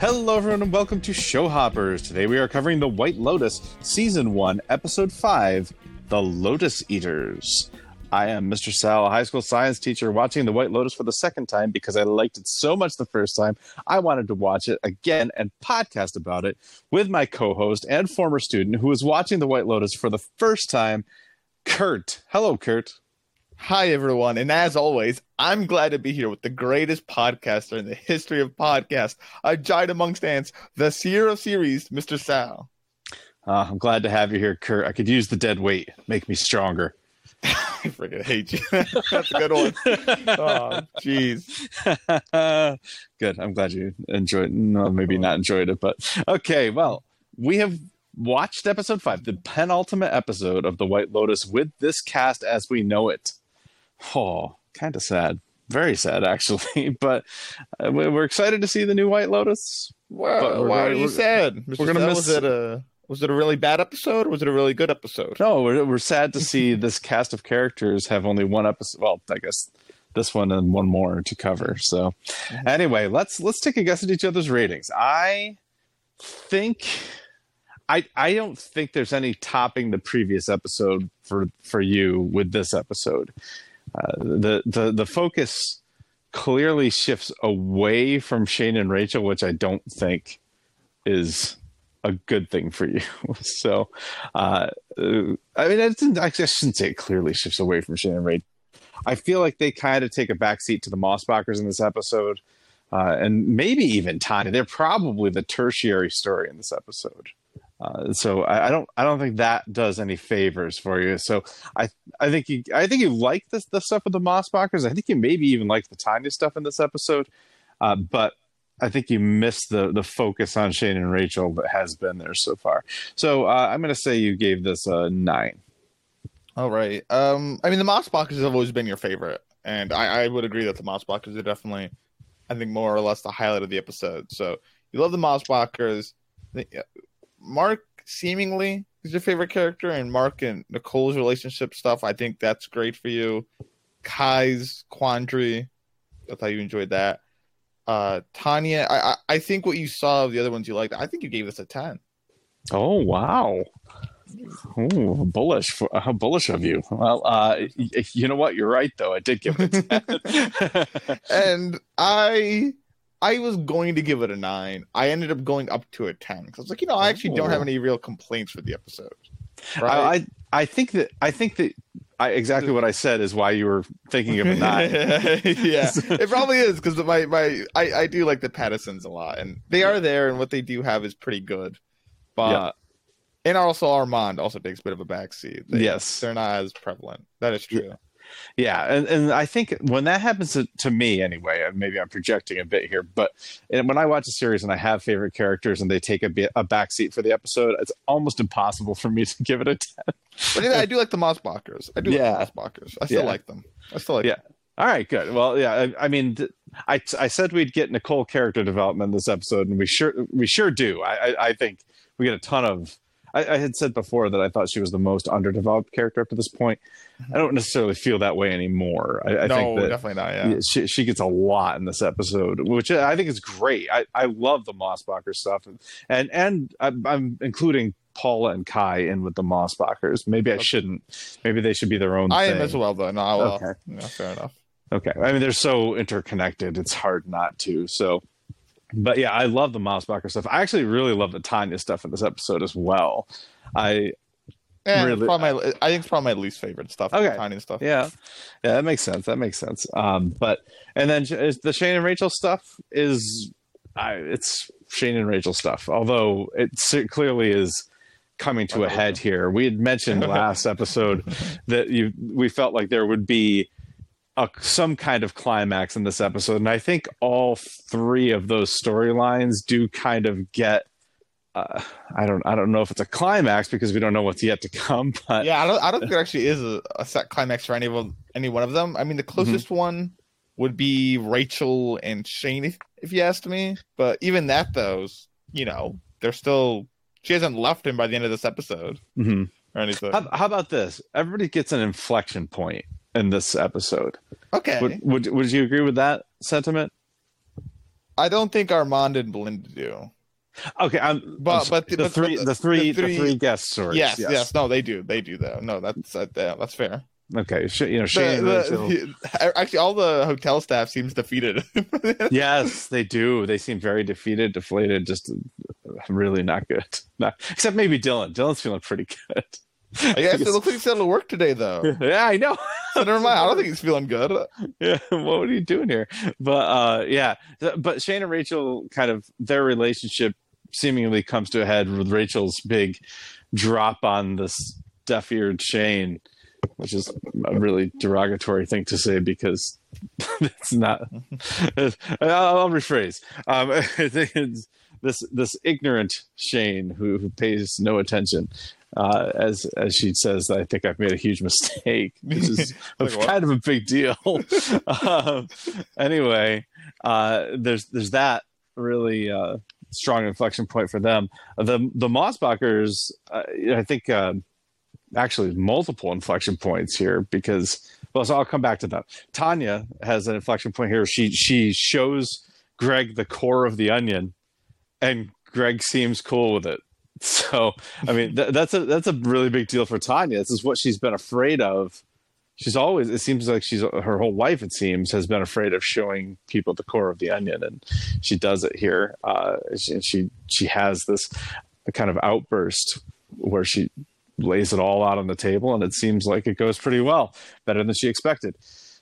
Hello, everyone, and welcome to Show Hoppers. Today we are covering The White Lotus, Season 1, Episode 5 The Lotus Eaters. I am Mr. Sal, a high school science teacher, watching The White Lotus for the second time because I liked it so much the first time. I wanted to watch it again and podcast about it with my co host and former student who is watching The White Lotus for the first time, Kurt. Hello, Kurt. Hi, everyone. And as always, I'm glad to be here with the greatest podcaster in the history of podcasts, a giant amongst ants, the seer of series, Mr. Sal. Uh, I'm glad to have you here, Kurt. I could use the dead weight, make me stronger. I freaking hate you. That's a good one. Oh, jeez. good. I'm glad you enjoyed. No, maybe not enjoyed it, but okay. Well, we have watched episode five, the penultimate episode of The White Lotus, with this cast as we know it. Oh, kind of sad. Very sad, actually. But uh, we're excited to see the new White Lotus. Well, why are you sad? Mr. We're gonna miss- Was it a was it a really bad episode? or Was it a really good episode? No, we're, we're sad to see this cast of characters have only one episode. Well, I guess this one and one more to cover. So, anyway, let's let's take a guess at each other's ratings. I think I I don't think there's any topping the previous episode for for you with this episode. The the the focus clearly shifts away from Shane and Rachel, which I don't think is a good thing for you. so, uh, I mean, I, I shouldn't say it clearly shifts away from Shane and Rachel. I feel like they kind of take a backseat to the Mossbachers in this episode, uh, and maybe even Tanya. They're probably the tertiary story in this episode. Uh, so I, I don't I don't think that does any favors for you. So I I think you I think you like the the stuff with the Mossbachers. I think you maybe even like the Tanya stuff in this episode, uh, but I think you missed the the focus on Shane and Rachel that has been there so far. So uh, I'm going to say you gave this a nine. All right. Um, I mean, the Mossbachers have always been your favorite, and I, I would agree that the Mossbachers are definitely, I think, more or less the highlight of the episode. So you love the Mossbachers. Uh, Mark seemingly is your favorite character, and Mark and Nicole's relationship stuff. I think that's great for you. Kai's quandary. I thought you enjoyed that. Uh, Tanya, I, I I think what you saw of the other ones you liked. I think you gave this a ten. Oh wow. Ooh, bullish! For, how bullish of you. Well, uh, you know what? You're right, though. I did give it a 10. and I I was going to give it a nine. I ended up going up to a ten because I was like, you know, I actually don't have any real complaints for the episode. I, Right? I I think that I think that I, exactly what I said is why you were thinking of a nine. yeah, it probably is because my my I, I do like the Pattisons a lot, and they are there, and what they do have is pretty good. But Yeah. and also Armand also takes a bit of a backseat. They, Yes. they're not as prevalent. That is true. Yeah, and, and I think when that happens to, to me anyway, maybe I'm projecting a bit here, but and when I watch a series and I have favorite characters and they take a bit a backseat for the episode, it's almost impossible for me to give it a ten. But yeah, I do like the Mossbachers. I do Yeah. like the Mossbachers. I still Yeah. like them. I still like Yeah. All right, good. Well, yeah, I, I mean, th- I I said we'd get Nicole character development this episode, and we sure we sure do. I I, I think we get a ton of. I, I had said before that I thought she was the most underdeveloped character up to this point. I don't necessarily feel that way anymore. I, I no, think that definitely not. Yeah. she, she gets a lot in this episode, which I think is great. I, I love the Mossbacher stuff, and and, and I'm, I'm including Paula and Kai in with the Mossbachers. Maybe I shouldn't. Maybe they should be their own. I thing. am as well, though. No, well, Okay. yeah, fair enough. Okay. I mean, they're so interconnected. It's hard not to. So, but yeah, I love the Mossbacher stuff. I actually really love the Tanya stuff in this episode as well. I Yeah, Really- probably my, I think it's probably my least favorite stuff. Okay. the tiny stuff. yeah, yeah, that makes sense. That makes sense. Um, but and then the Shane and Rachel stuff is, I, it's Shane and Rachel stuff. Although it clearly is coming to a head here. We had mentioned last episode that you we felt like there would be a, some kind of climax in this episode, and I think all three of those storylines do kind of get. Uh, I don't. I don't know if it's a climax because we don't know what's yet to come. But Yeah, I don't. I don't think there actually is a, a set climax for any of any one of them. I mean, the closest Mm-hmm. one would be Rachel and Shane, if, if you asked me. But even that, those, you know, they're still. She hasn't left him by the end of this episode Mhm. or anything. how, how about this? Everybody gets an inflection point in this episode. okay. Would, would Would you agree with that sentiment? I don't think Armand and Belinda do. Okay, I'm, But- I'm but- the, but- three, but the three, the the three- three guest stories. Yes, yes, no, they do, they do though. No, that's uh, that's fair. Okay, sh- you know, The- the- the- actually, all the hotel staff seems defeated. yes, they do. They seem very defeated, deflated, just really not good. Not, except maybe Dylan. Dylan's feeling pretty good. I guess it looks like he's settled to work today, though. yeah, I know. So never mind. I don't think he's feeling good. yeah, what are you doing here? But uh, yeah, but Shane and Rachel kind of their relationship seemingly comes to a head with Rachel's big drop on this deaf-eared Shane, which is a really derogatory thing to say because it's not. I'll, I'll rephrase. Um, it's this this ignorant Shane who, who pays no attention. Uh, as as she says, I think I've made a huge mistake, This is Like kind of a big deal. um, anyway, uh, there's there's that really uh, strong inflection point for them. The the Mossbachers, uh, I think, uh, actually multiple inflection points here because well, so I'll come back to that. Tanya has an inflection point here. She she shows Greg the core of the onion, and Greg seems cool with it. So I mean th- that's a that's a really big deal for Tanya. This is what she's been afraid of. She's always it seems like she's her whole life it seems has been afraid of showing people the core of the onion, and she does it here. Uh, she, she she has this kind of outburst where she lays it all out on the table, and it seems like it goes pretty well, better than she expected.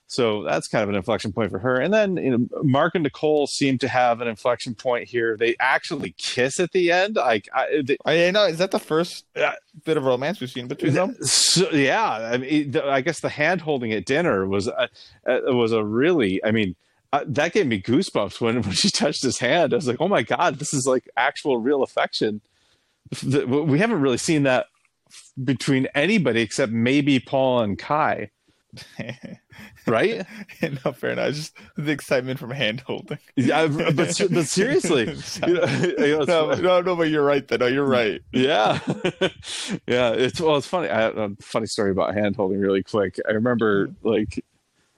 So that's kind of an inflection point for her. And then you know, Mark and Nicole seem to have an inflection point here. They actually kiss at the end. Like, I, they, I know. Is that the first bit of romance we've seen between them? so, yeah. I mean, I guess the hand holding at dinner was uh, uh, was a really. I mean, uh, that gave me goosebumps when when she touched his hand. I was like, oh my god, this is like actual real affection. We haven't really seen that between anybody except maybe Paul and Kai, right? no, fair enough. Just the excitement from hand holding. Yeah, but but seriously, you know, you know, no, no, no, but you're right. Though. No, you're right. yeah, yeah. It's well, it's funny. I a funny story about hand holding really quick. I remember mm-hmm. like.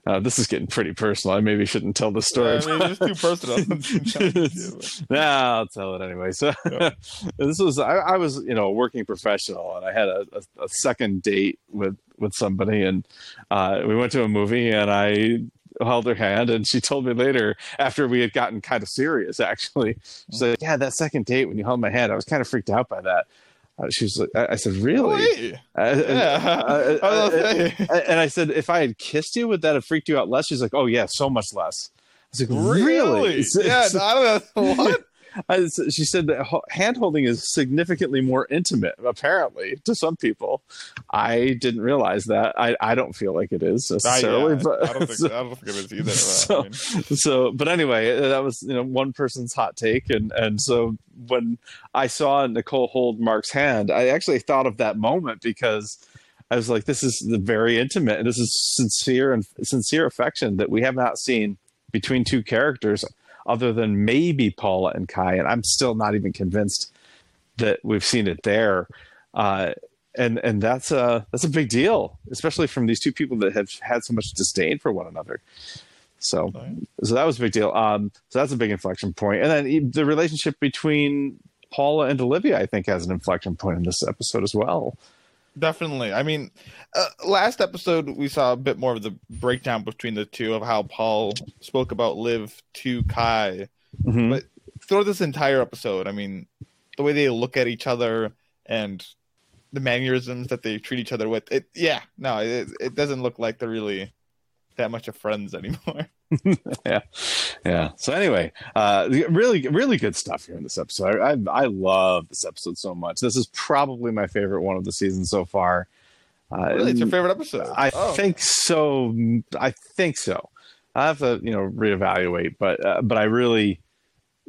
Uh, this is getting pretty personal. I maybe shouldn't tell the story. I mean, it's too personal. nah, I'll tell it anyway. So Yeah. this was I, I was you know a working professional, and I had a, a, a second date with with somebody, and uh, we went to a movie, and I held her hand, and she told me later after we had gotten kind of serious, actually, she's like, "Yeah, that second date when you held my hand, I was kind of freaked out by that." Uh, she was like, I, I said, "Really?" Wait. Uh, and- Yeah. uh, I and I said, if I had kissed you, would that have freaked you out less? She's like, oh yeah, so much less. I was like, really? Yeah, I don't know. What? I- so she said that hand holding is significantly more intimate, apparently, to some people. I didn't realize that. I, I don't feel like it is necessarily, yeah, but I don't think, I don't think it is either. So- I mean, so but anyway that was you know one person's hot take and and so when i saw nicole hold mark's hand i actually thought of that moment because i was like this is the very intimate and this is sincere and sincere affection that we have not seen between two characters other than maybe paula and kai and i'm still not even convinced that we've seen it there uh and and that's a that's a big deal especially from these two people that have had so much disdain for one another so so that was a big deal. Um, so that's a big inflection point. And then the relationship between Paula and Olivia, I think, has an inflection point in this episode as well. Definitely. I mean, uh, last episode we saw a bit more of the breakdown between the two of how Paul spoke about live to Kai. Mhm. But through this entire episode, I mean, the way they look at each other and the mannerisms that they treat each other with, it yeah, no, it, it doesn't look like they're really that much of friends anymore. yeah, yeah. So anyway, uh, really, really good stuff here in this episode. I, I, I love this episode so much. This is probably my favorite one of the season so far. Uh, really, it's your favorite episode. I Oh. think so. I think so. I have to, you know, reevaluate, but uh, but I really,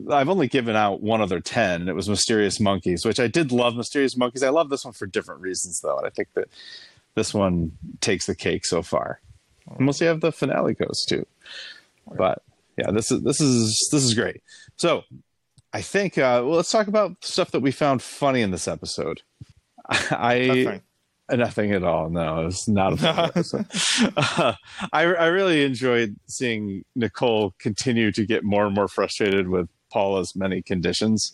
I've only given out one other ten. And it was Mysterious Monkeys, which I did love. Mysterious Monkeys. I love this one for different reasons, though, and I think that this one takes the cake so far. And we'll see how the finale goes too. But yeah, this is this is this is great. So I think uh, well, let's talk about stuff that we found funny in this episode. I fine. Nothing at all. No, it's not a fun episode. Uh, I I really enjoyed seeing Nicole continue to get more and more frustrated with Paula's many conditions.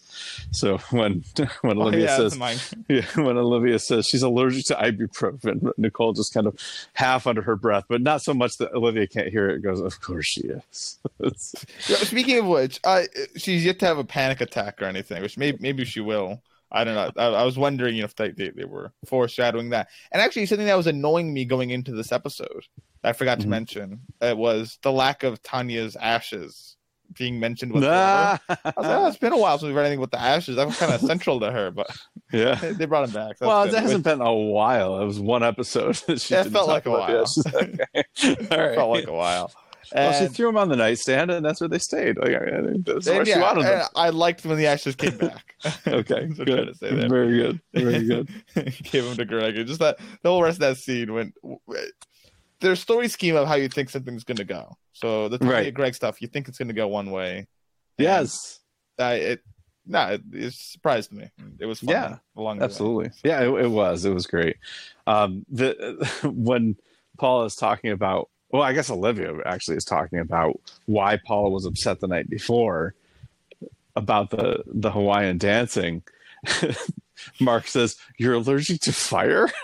So when when Oh, Olivia yeah, says yeah, when Olivia says she's allergic to ibuprofen, Nicole just kind of half under her breath, but not so much that Olivia can't hear it. Goes, of course she is. Yeah, speaking of which, uh, she's yet to have a panic attack or anything, which maybe maybe she will. I don't know. I, I was wondering you know, if they, they, they were foreshadowing that. And actually, something that was annoying me going into this episode, that I forgot to Mhm. mention, it was the lack of Tanya's ashes being mentioned whatsoever. nah. I was like, oh, it's been a while since we've read anything with the ashes. That was kind of central to her, but yeah. they, they brought him back. That's well, it hasn't been a while. It was one episode. That she Yeah, it felt like a while. Okay. All It right. felt like a while. well, she threw them on the nightstand, and that's where they stayed. Like, I mean, that's where and she wanted them. I liked when the ashes came back. Okay, That's what I'm trying good. to say there. Very good. Very good. Gave him to Greg. And just that the whole rest of that scene when their story scheme of how you think something's gonna go. So the Right. Greg stuff, you think it's gonna go one way. Yes, I it no, it, it surprised me. It was fun Yeah, along the way. absolutely. Yeah, it, it was. It was great. Um, the when Paul is talking about, well, I guess Olivia actually is talking about why Paul was upset the night before about the the Hawaiian dancing. Mark says, "You're allergic to fire."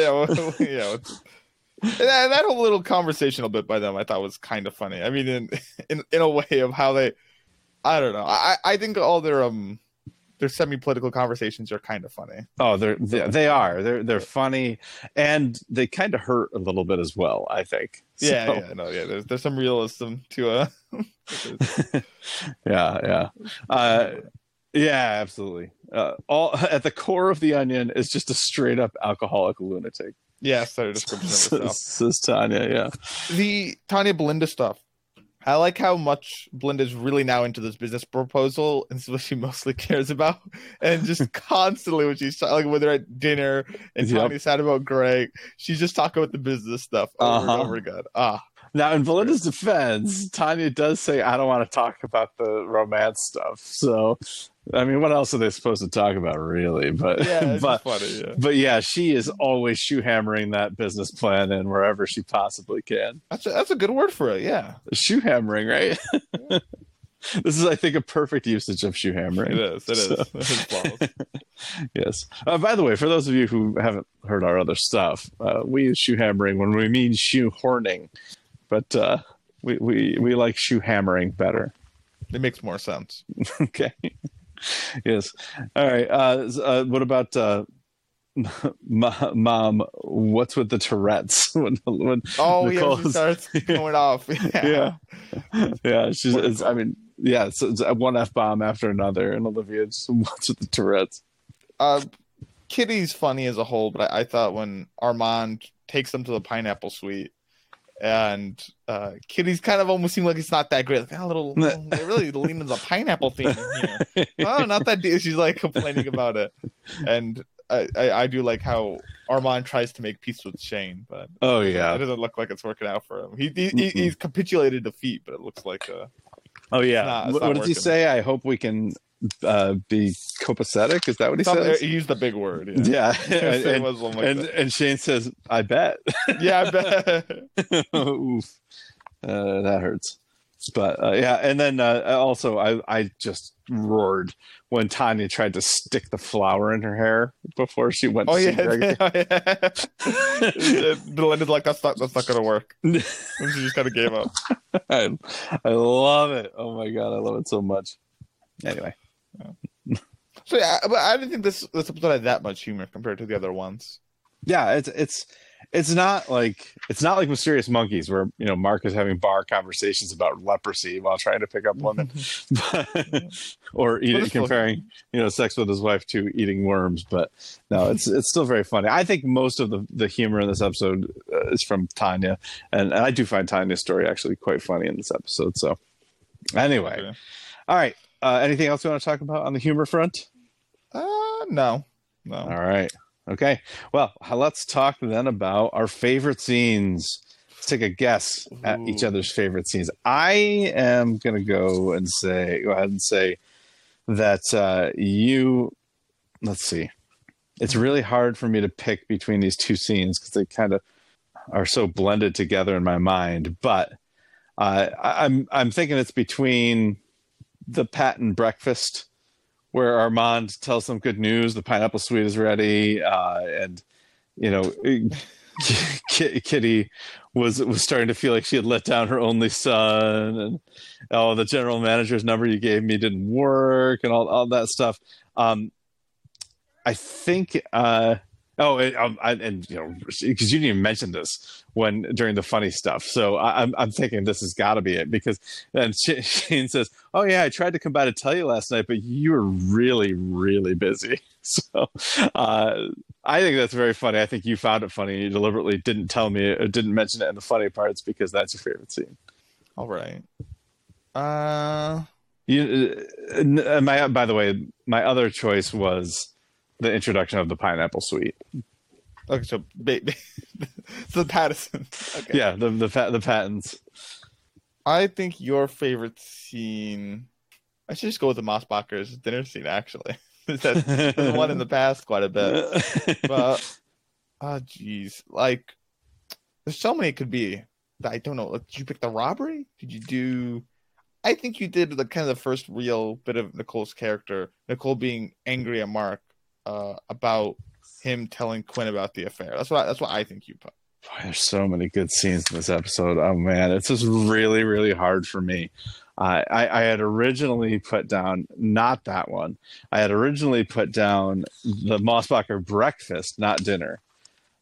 Yeah, well, yeah. that, that whole little conversational bit by them, I thought was kind of funny. I mean, in in in a way of how they, I don't know. I I think all their um their semi political conversations are kind of funny. Oh, they're they, they are. They're they're funny, and they kind of hurt a little bit as well. I think. Yeah, yeah, no, yeah. There's there's some realism to uh yeah, yeah, uh, yeah, absolutely. Uh, all at the core of the onion is just a straight up alcoholic lunatic. yeah, sorry, description of herself. Says Tanya. Yeah, The Tanya Belinda stuff. I like how much Belinda's really now into this business proposal, and it's what she mostly cares about. And just constantly when she's like, when they're at dinner and Yep. Tanya's sad about Greg, she's just talking about the business stuff over Uh-huh. and over again. Ah, Now, in Belinda's defense, Tanya does say, "I don't want to talk about the romance stuff." So, I mean, what else are they supposed to talk about, really? But, yeah, but, funny. Yeah, but yeah, she is always shoe hammering that business plan in wherever she possibly can. that's a, that's a good word for it. Yeah, Shoe hammering, right? this is, I think, a perfect usage of shoe hammering. it is. It is. So-. Yes. Uh, by the way, for those of you who haven't heard our other stuff, uh, we use shoe hammering when we mean shoe horning, but uh, we, we we like shoe hammering better. it makes more sense. okay. yes. All right. Uh, uh, what about uh, mom? What's with the Tourette's? when, when Oh yeah, she starts going off. Yeah. yeah, yeah. She's. It's, I mean, yeah. It's, it's one f bomb after another, and Olivia. Just, what's with the Tourette's? Uh, Kitty's funny as a whole, but I, I thought when Armand takes them to the pineapple suite, and uh, Kitty's kind of almost seemed like it's not that great. Like, oh, little, they really lean into the pineapple theme in oh, not that deep. She's like complaining about it, and I, I, I do like how Armand tries to make peace with Shane, but Oh yeah, it doesn't look like it's working out for him. He, he, he he's capitulated defeat, but it looks like uh, Oh yeah. not- it's what what does he say? I hope we can uh, be copacetic. Is that what he some- says? he used the big word. Yeah, Yeah. and, and, like and, and Shane says, "I bet." yeah, I bet. Oof. Uh, that hurts. But uh, yeah, and then uh, also I I just roared when Tanya tried to stick the flower in her hair before she went. Oh to see yeah, Greg. yeah. Belinda's like that's not that's not gonna work. And she just kind of gave up. I, I love it. Oh my god, I love it so much. Anyway, So yeah, but I didn't think this this episode had that much humor compared to the other ones. yeah, it's it's it's not like it's not like Mysterious Monkeys where you know Mark is having bar conversations about leprosy while trying to pick up women, or eating, comparing you know sex with his wife to eating worms. But no, it's it's still very funny. I think most of the the humor in this episode uh, is from Tanya, and, and I do find Tanya's story actually quite funny in this episode. So anyway, all right. Uh, anything else you want to talk about on the humor front? Uh, no, no. All right. Okay. Well, let's talk then about our favorite scenes. Let's take a guess at each other's favorite scenes. I am going to go and say, go ahead and say that uh, you, let's see. it's really hard for me to pick between these two scenes because they kind of are so blended together in my mind. But uh, I, I'm I'm thinking it's between the Patton breakfast where Armand tells them good news, the pineapple suite is ready, uh, and you know, Kitty was was starting to feel like she had let down her only son, and oh, the general manager's number you gave me didn't work, and all all that stuff. Um, I think. Uh, Oh, and, um, I, and you know, because you didn't even mention this when during the funny stuff. So I, am I'm, I'm thinking this has got to be it because then Shane says, "Oh yeah, I tried to come by to tell you last night, but you were really, really busy." So uh, I think that's very funny. I think you found it funny. You deliberately didn't tell me or didn't mention it in the funny parts because that's your favorite scene. All right. Uh. You, uh, my by the way, my other choice was the introduction of the pineapple suite. Okay, so ba- the Pattison. Okay. Yeah, the the the Pattons. I think your favorite scene. I should just go with the Mossbacher's dinner scene. Actually, that's the one in the past quite a bit. But ah, oh, jeez, like there's so many it could be. I don't know. Did you pick the robbery? Did you do? I think you did the kind of the first real bit of Nicole's character. Nicole being angry at Mark uh, about him telling Quinn about the affair. That's what I, that's what I think you put. Boy, there's so many good scenes in this episode. Oh man, it's just really really hard for me. I, I had originally put down not that one. I had originally put down the Mossbacher breakfast, not dinner,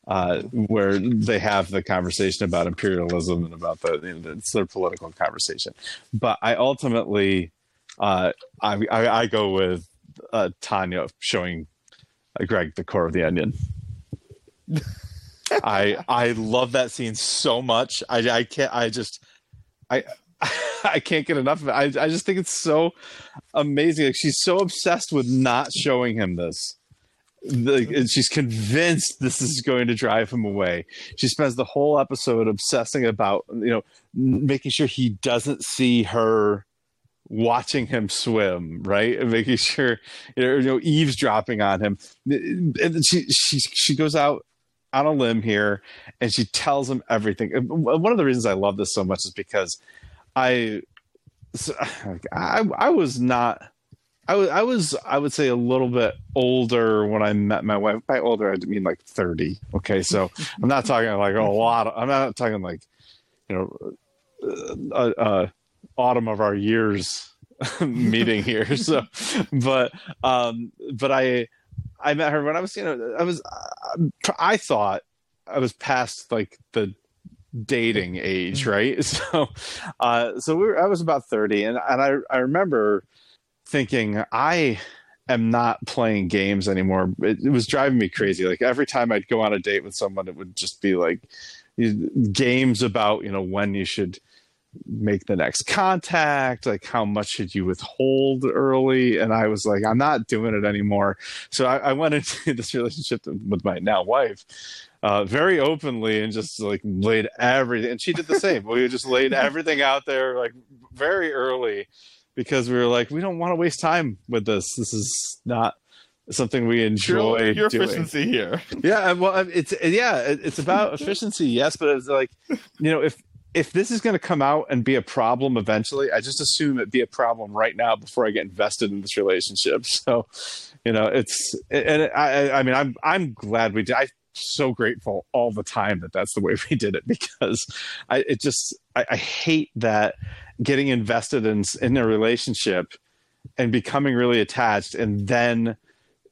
uh, where they have the conversation about imperialism and about the you know, it's their political conversation. But I ultimately, uh, I, I, I go with uh, Tanya showing Greg, the core of the onion. I I love that scene so much. I I can't. I just I I can't get enough of it. I I just think it's so amazing. Like she's so obsessed with not showing him this. The, she's convinced this is going to drive him away. She spends the whole episode obsessing about you know making sure he doesn't see her watching him swim, right, and making sure you know eavesdropping on him. And she she she goes out on a limb here, and she tells him everything. One of the reasons I love this so much is because I I I was not. I was, I was, I would say a little bit older when I met my wife. By older, I mean like 30. Okay. So I'm not talking like a lot. Of, I'm not talking like, you know, uh, uh, autumn of our years meeting here. So, but um, but I I met her when I was you know I was I thought I was past like the dating age, mm-hmm. right? So, uh, so we were, I was about thirty, and and I I remember thinking I am not playing games anymore. It, it was driving me crazy. Like every time I'd go on a date with someone, it would just be like games about you know when you should make the next contact? Like how much should you withhold early? And i was like i'm not doing it anymore. So i, I went into this relationship with my now wife uh, very openly and just like laid everything and she did the same. We just laid everything out there like very early because we were like we don't want to waste time with this. This is not something we enjoy your, your efficiency here. Yeah well it's yeah it's about efficiency yes but it's like you know if if this is going to come out and be a problem eventually, I just assume it be a problem right now before I get invested in this relationship. So, you know, it's and I, I mean, I'm I'm glad we did. I'm so grateful all the time that that's the way we did it because I it just I, I hate that getting invested in in a relationship and becoming really attached and then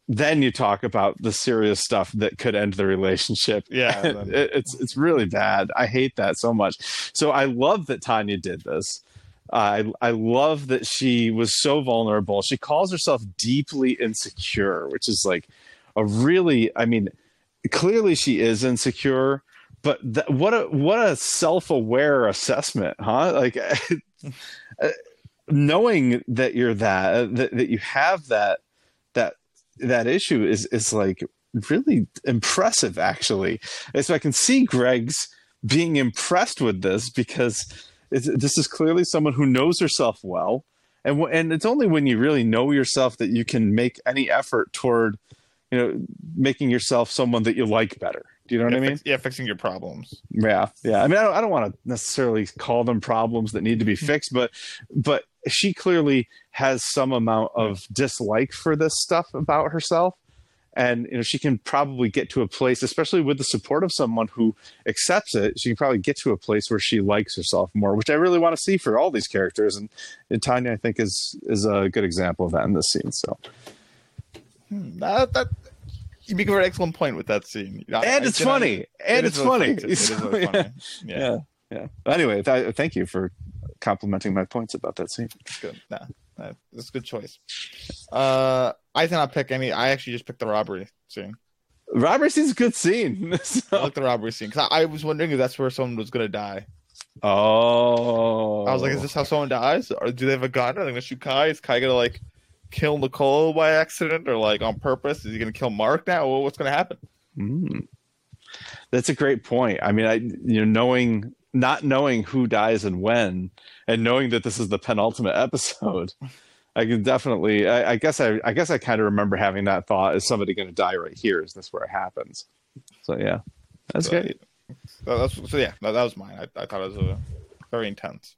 then you talk about the serious stuff that could end the relationship. Yeah, it, it's it's really bad. I hate that so much. So I love that Tanya did this. Uh, I I love that she was so vulnerable. She calls herself deeply insecure, which is like a really. I mean, clearly she is insecure, but th- what a what a self aware assessment, huh? Like. knowing that you're that, that that you have that that issue is is like really impressive actually and so i can see greg's being impressed with this because this is clearly someone who knows herself well and and it's only when you really know yourself that you can make any effort toward you know, making yourself someone that you like better. Do you know what yeah, I mean? fix- yeah, fixing your problems. Yeah, yeah. I mean, I don't, I don't want to necessarily call them problems that need to be fixed, but but she clearly has some amount of dislike for this stuff about herself, and you know she can probably get to a place, especially with the support of someone who accepts it. She can probably get to a place where she likes herself more, which I really want to see for all these characters, and, and Tanya I think is is a good example of that in this scene. So, Hmm, That, that you make a very excellent point with that scene. I- and it's cannot- funny, and it it's really funny. It is So, really funny. Yeah, yeah yeah anyway th- thank you for complimenting my points about that scene it's good. Nah, nah, that's a good choice. Uh, I did not pick any. I actually just picked the robbery scene. robbery scene's a good scene I like the robbery scene because I, I was wondering if that's where someone was gonna die. oh I was like, is this how someone dies, or do they have a gun? Are they gonna shoot Kai? Is Kai gonna like kill Nicole by accident or like on purpose? Is he gonna kill Mark now? Well, what's gonna happen? Mm. that's a great point i mean i you know knowing not knowing who dies and when and knowing that this is the penultimate episode i can definitely i, I guess i i guess i kind of remember having that thought is somebody going to die right here is this where it happens so yeah that's So, great So, that's, so yeah, that, that was mine. I, I thought it was a very intense.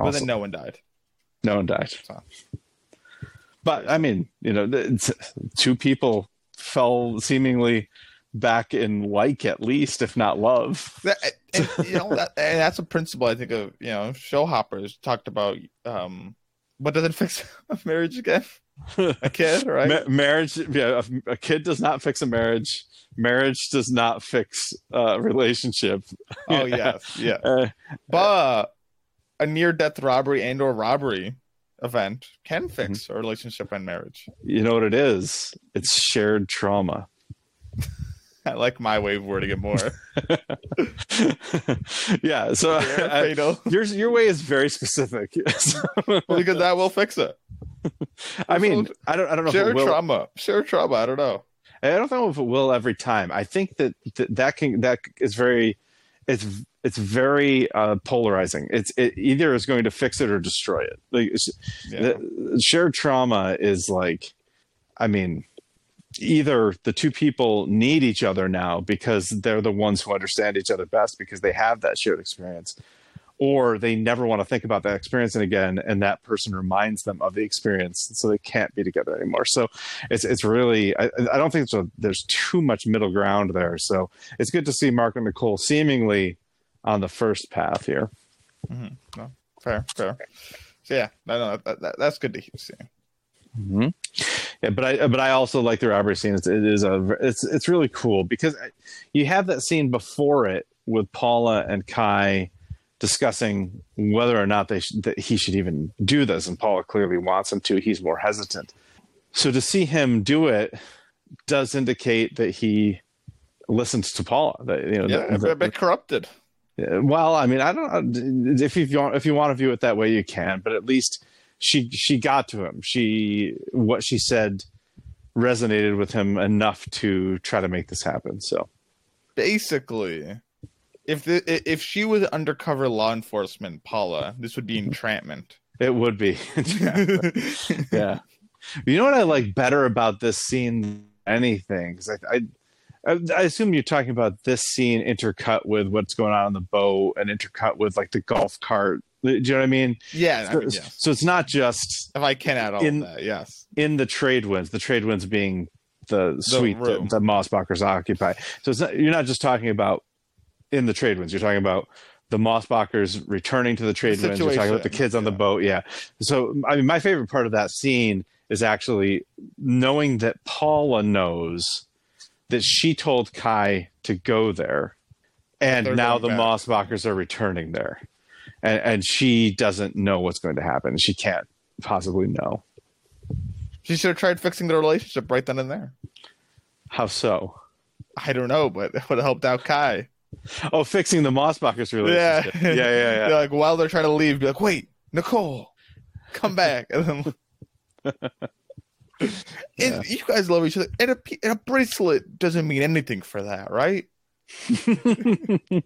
awesome. But then no one died. no one died So. but i mean you know two people fell seemingly back in like at least if not love That, and, you know that, and that's a principle I think of. You know, show hoppers talked about. Um, what doesn't fix a marriage again? A kid, right? Ma- marriage yeah a, a kid does not fix a marriage marriage does not fix a relationship oh yes, yeah. uh, But a near-death robbery and/or robbery event can fix a relationship and marriage. you know what it is it's shared trauma I like my way of wording it more. yeah so Yeah, I- your your way is very specific So, Well, because that will fix it. i mean i don't i don't know if Share trauma. Share trauma. I don't know. I don't know if it will every time. I think that that, that can that is very it's it's very uh, polarizing. It's it either is going to fix it or destroy it. Like Yeah. the, shared trauma is like, I mean, either the two people need each other now because they're the ones who understand each other best because they have that shared experience, or they never want to think about that experience again, and that person reminds them of the experience, so they can't be together anymore. So it's it's really I, I don't think there's, a, there's too much middle ground there. So it's good to see Mark and Nicole seemingly on the first path here. Mm-hmm. Fair, fair. So yeah, no, no, that, that, that's good to see. Hmm Yeah, but I but I also like the robbery scene. It's, it is a it's it's really cool because you have that scene before it with Paula and Kai discussing whether or not they sh- that he should even do this, and Paula clearly wants him to. He's more hesitant. So to see him do it does indicate that he listens to Paula. That you know, Yeah, a bit corrupted. Well, I mean, I don't. If you want, if you want to view it that way, you can. But at least she she got to him. She what she said resonated with him enough to try to make this happen. So Basically, if the if she was undercover law enforcement, Paula, this would Mm-hmm. be entrapment. it would be. yeah. You know what I like better about this scene than anything? 'Cause I, I I assume you're talking about this scene intercut with what's going on on the boat and intercut with like the golf cart. Do you know what I mean? yeah, I mean, yes. So it's not just If I can add all In- that, yes. in the trade winds, the trade winds being the suite that, room. that Mossbachers occupy. So it's not, you're not just talking about in the trade winds. You're talking about the Mossbachers returning to the trade winds. You're talking about the kids on the boat. Yeah. So I mean, my favorite part of that scene is actually knowing that Paula knows that she told Kai to go there, and now the back. Mossbachers are returning there, and and she doesn't know what's going to happen. She can't possibly know. She should have tried fixing the relationship right then and there. How so? I don't know, but it would have helped out Kai. Oh, fixing the Mossbachers Yeah. relationship. Yeah, yeah, yeah. They're like while they're trying to leave, be like, wait, Nicole, come back. And then Yeah. and you guys love each other. And a, and a bracelet doesn't mean anything for that, right?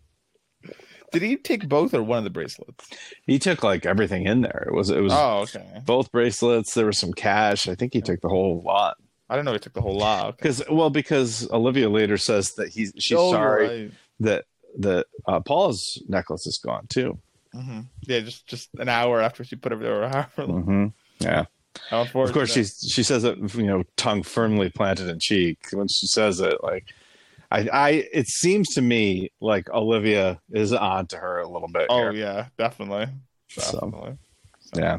Did he take both or one of the bracelets? he took like everything in there. It was it was Oh, okay. both bracelets. There was some cash. I think he took the whole lot. I don't know. He took the whole. Okay. Because well, because Olivia later says that he's she's Oh, sorry right. that that uh, Paula's necklace is gone too. Mhm. Yeah, just just an hour after she put it there. However long. hmm Yeah. Of course, she she says it, you know, tongue firmly planted in cheek when she says it. Like, I, I, it seems to me like Olivia is on to her a little bit. Oh here. yeah, definitely. So, Definitely. yeah.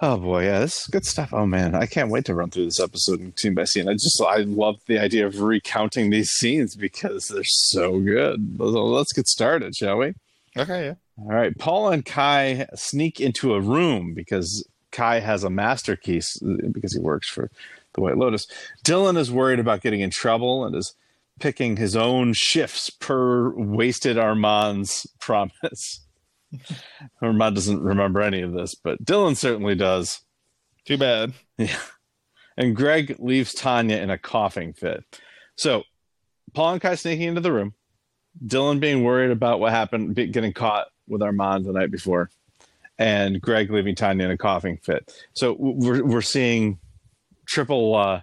Oh boy, yeah, this is good stuff. Oh man, I can't wait to run through this episode scene by scene. I just, I love the idea of recounting these scenes because they're so good. So Let's get started, shall we? Okay, yeah. All right, Paul and Kai sneak into a room because Kai has a master key because he works for the White Lotus. Dylan is worried about getting in trouble and is picking his own shifts per wasted Armand's promise. Armand doesn't remember any of this, but Dylan certainly does. Too bad. Yeah. And Greg leaves Tanya in a coughing fit. So Paul and Kai sneaking into the room. Dylan being worried about what happened, be- getting caught with Armand the night before, and Greg leaving Tanya in a coughing fit. So we're we're seeing triple uh,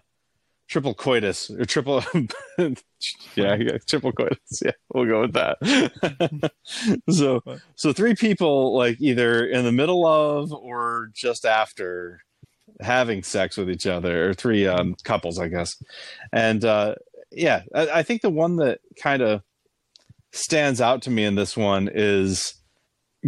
triple coitus or triple yeah, yeah triple coitus. Yeah, we'll go with that. so so three people like either in the middle of or just after having sex with each other or three um, couples i guess and uh, yeah I, I think the one that kind of stands out to me in this one is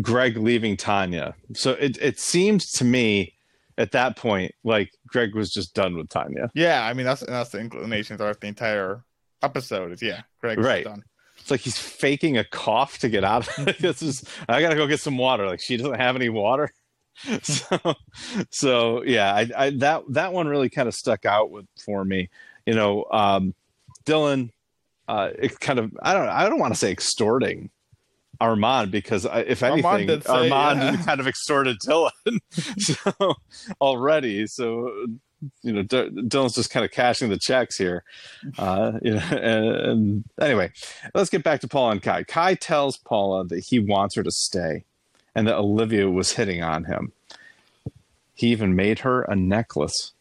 greg leaving tanya so it, it seemed to me at that point like greg was just done with tanya Yeah, I mean that's that's the inclination throughout the entire episode. Is yeah, Greg's Right. done. it's like he's faking a cough to get out of it this is i gotta go get some water like she doesn't have any water so so yeah I, I that that one really kind of stuck out with for me you know um dylan uh it kind of i don't i don't want to say extorting armand because I, if Armand anything did say, armand yeah. kind of extorted dylan so already so you know D- dylan's just kind of cashing the checks here uh you know and, and anyway let's get back to paula and kai kai tells paula that he wants her to stay and that Olivia was hitting on him. He even made her a necklace.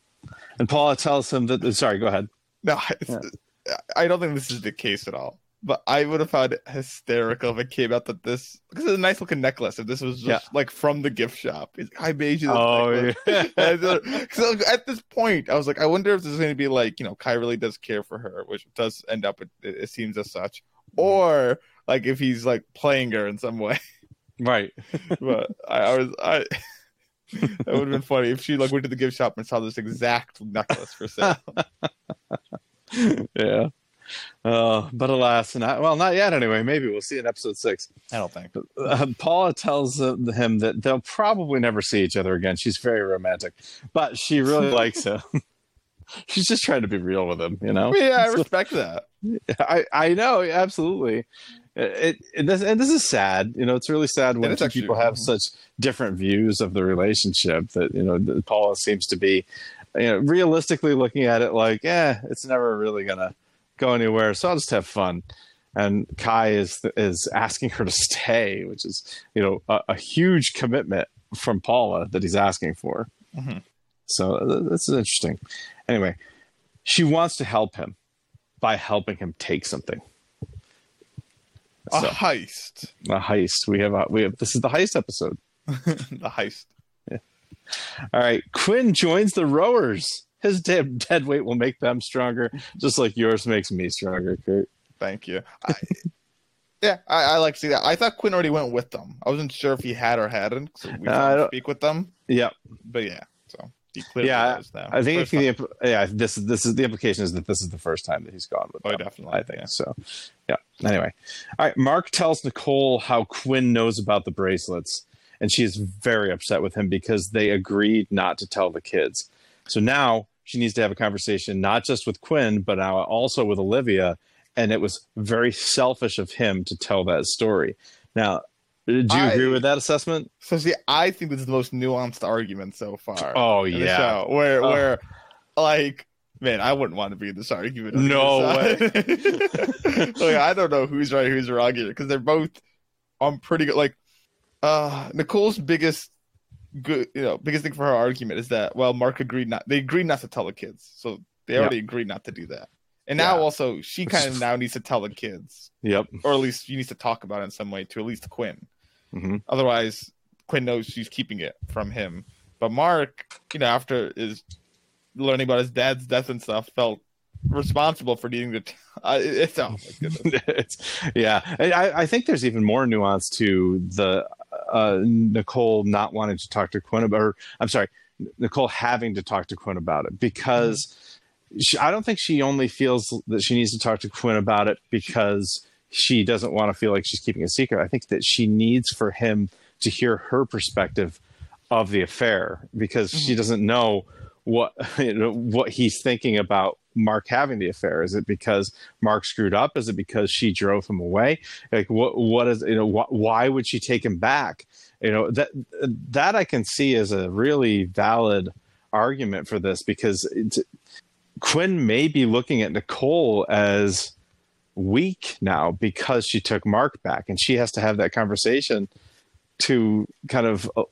And Paula tells him that. Sorry, go ahead. No, it's, I don't think this is the case at all. But I would have found it hysterical if it came out that this because it's a nice looking necklace. If this was just Yeah. like from the gift shop, He's oh, like, I made you. This Oh, necklace. yeah. So at this point, I was like, I wonder if this is going to be like, you know, Kai really does care for her, which does end up, it, it seems as such, or like if he's like playing her in some way. right. But I, I was, I, that would have been funny if she like went to the gift shop and saw this exact necklace for sale. yeah. Uh, but alas, not well, not yet. Anyway, maybe we'll see in episode six. I don't think. Uh, Paula tells uh, him that they'll probably never see each other again. She's very romantic, but she really likes him. She's just trying to be real with him, you know. Yeah, I respect that. I, I know absolutely. It, it this and this is sad. You know, it's really sad when two people have such different views of the relationship. That you know, that Paula seems to be, you know, realistically looking at it like, yeah, it's never really gonna go anywhere. So I'll just have fun. And Kai is is asking her to stay, which is you know a, a huge commitment from Paula that he's asking for. Mhm. So th- this is interesting. Anyway, she wants to help him by helping him take something. A So, heist. a heist. We have a, we have this is the heist episode. the heist. All right, Quinn joins the rowers. His dead, dead weight will make them stronger, just like yours makes me stronger, Kurt. Thank you. I, yeah, I, I like to see that. I thought Quinn already went with them. I wasn't sure if he had or hadn't. So we Uh, speak with them. Yep. But yeah, so he clearly Yeah. I think First the yeah this is this is the implication is that this is the first time that he's gone with Oh, them. definitely. I think yeah. so. Yeah. Anyway, all right. Mark tells Nicole how Quinn knows about the bracelets, and she is very upset with him because they agreed not to tell the kids. So now she needs to have a conversation not just with Quinn, but now also with Olivia. And it was very selfish of him to tell that story. Now, do you I- agree with that assessment? So see, I think this is the most nuanced argument so far. Oh yeah. show, where Oh. where like man, I wouldn't want to be in this argument. No way. like, I don't know who's right, who's wrong here because they're both on pretty good. Like uh Nicole's biggest good, you know, biggest thing for her argument is that well, Mark agreed not. They agreed not to tell the kids, so they already agreed not to do that. And now Yeah. also she kind of now needs to tell the kids, Yep. or at least she needs to talk about it in some way to at least Quinn. hmm Otherwise, Quinn knows she's keeping it from him. But Mark, you know, after is learning about his dad's death and stuff, felt responsible for needing to. T- uh, it's oh my goodness. it's, yeah, I, I think there's even more nuance to the uh, Nicole not wanting to talk to Quinn about, or I'm sorry, Nicole having to talk to Quinn about it because she, I don't think she only feels that she needs to talk to Quinn about it because she doesn't want to feel like she's keeping a secret. I think that she needs for him to hear her perspective of the affair because she doesn't know what you know, what he's thinking about Mark having the affair. Is it because Mark screwed up? Is it because she drove him away? Like what what is you know wh- why would she take him back? You know that that I can see as a really valid argument for this because Quinn may be looking at Nicole as weak now because she took Mark back and she has to have that conversation to kind of uh,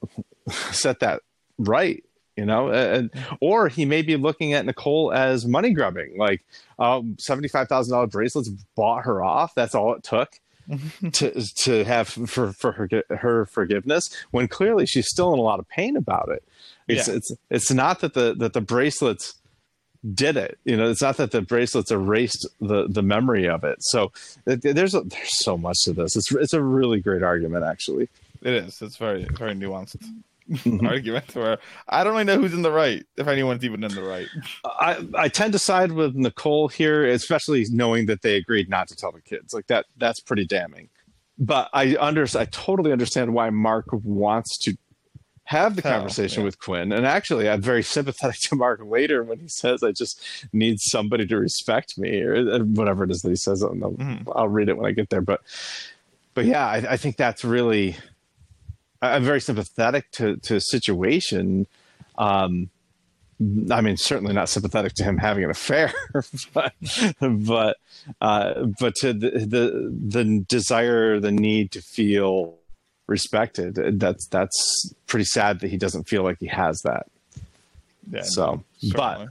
set that right you know and, or he may be looking at nicole as money grubbing like um, $75000 bracelets bought her off that's all it took to to have for for her her forgiveness when clearly she's still in a lot of pain about it it's Yeah. it's it's not that the that the bracelets did it you know it's not that the bracelets erased the the memory of it so there's a, there's so much to this it's it's a really great argument actually It is. It's very very nuanced. argument where I don't really know who's in the right, if anyone's even in the right. I, I tend to side with Nicole here, especially knowing that they agreed not to tell the kids. Like that, that's pretty damning. But I under, I totally understand why Mark wants to have the conversation yeah. with Quinn. And actually, I'm very sympathetic to Mark later when he says, "I just need somebody to respect me," or uh, whatever it is that he says. I'll, Mhm. I'll read it when I get there. But, but yeah, I, I think that's really. I'm very sympathetic to to a situation. Um, I mean, certainly not sympathetic to him having an affair, but but uh, but to the, the the desire, the need to feel respected. That's that's pretty sad that he doesn't feel like he has that. Yeah, So, but certainly.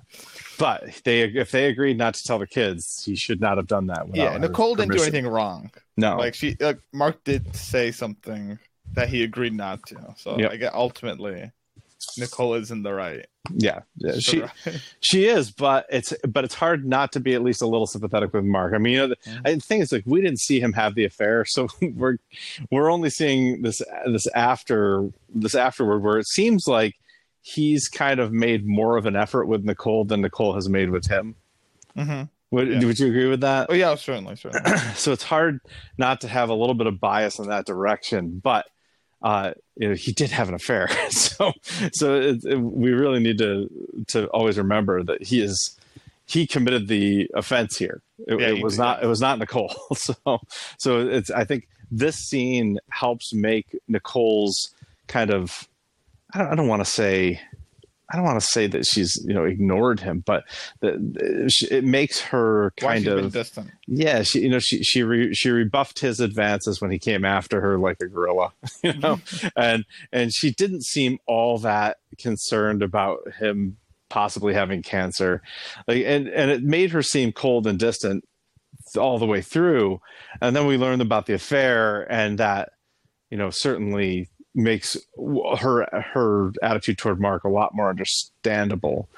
but they if they agreed not to tell the kids, he should not have done that. yeah, Nicole didn't do anything wrong. No, Like she, like Mark did say something that he agreed not to. So Yep. I get ultimately, Nicole is in the right. yeah, yeah, she Right. She is, but it's but it's hard not to be at least a little sympathetic with Mark. I mean, you know, the. I think it's like we didn't see him have the affair, so we're we're only seeing this this after this afterward, where it seems like he's kind of made more of an effort with Nicole than Nicole has made with him. Mhm. Would, Yeah. would you agree with that? Oh yeah, certainly, certainly. so it's hard not to have a little bit of bias in that direction, but uh, you know, he did have an affair, so so it, it- we really need to to always remember that he is he committed the offense here. It, Yeah, it was did, not it was not Nicole. So so it's I think this scene helps make Nicole's kind of I don't I don't want to say. I don't want to say that she's you know ignored him, but the, it makes her kind of distant. yeah, she you know she she re, she rebuffed his advances when he came after her like a gorilla, you know, and and she didn't seem all that concerned about him possibly having cancer, like and and it made her seem cold and distant all the way through, and then we learned about the affair and that you know certainly makes her her attitude toward Mark a lot more understandable.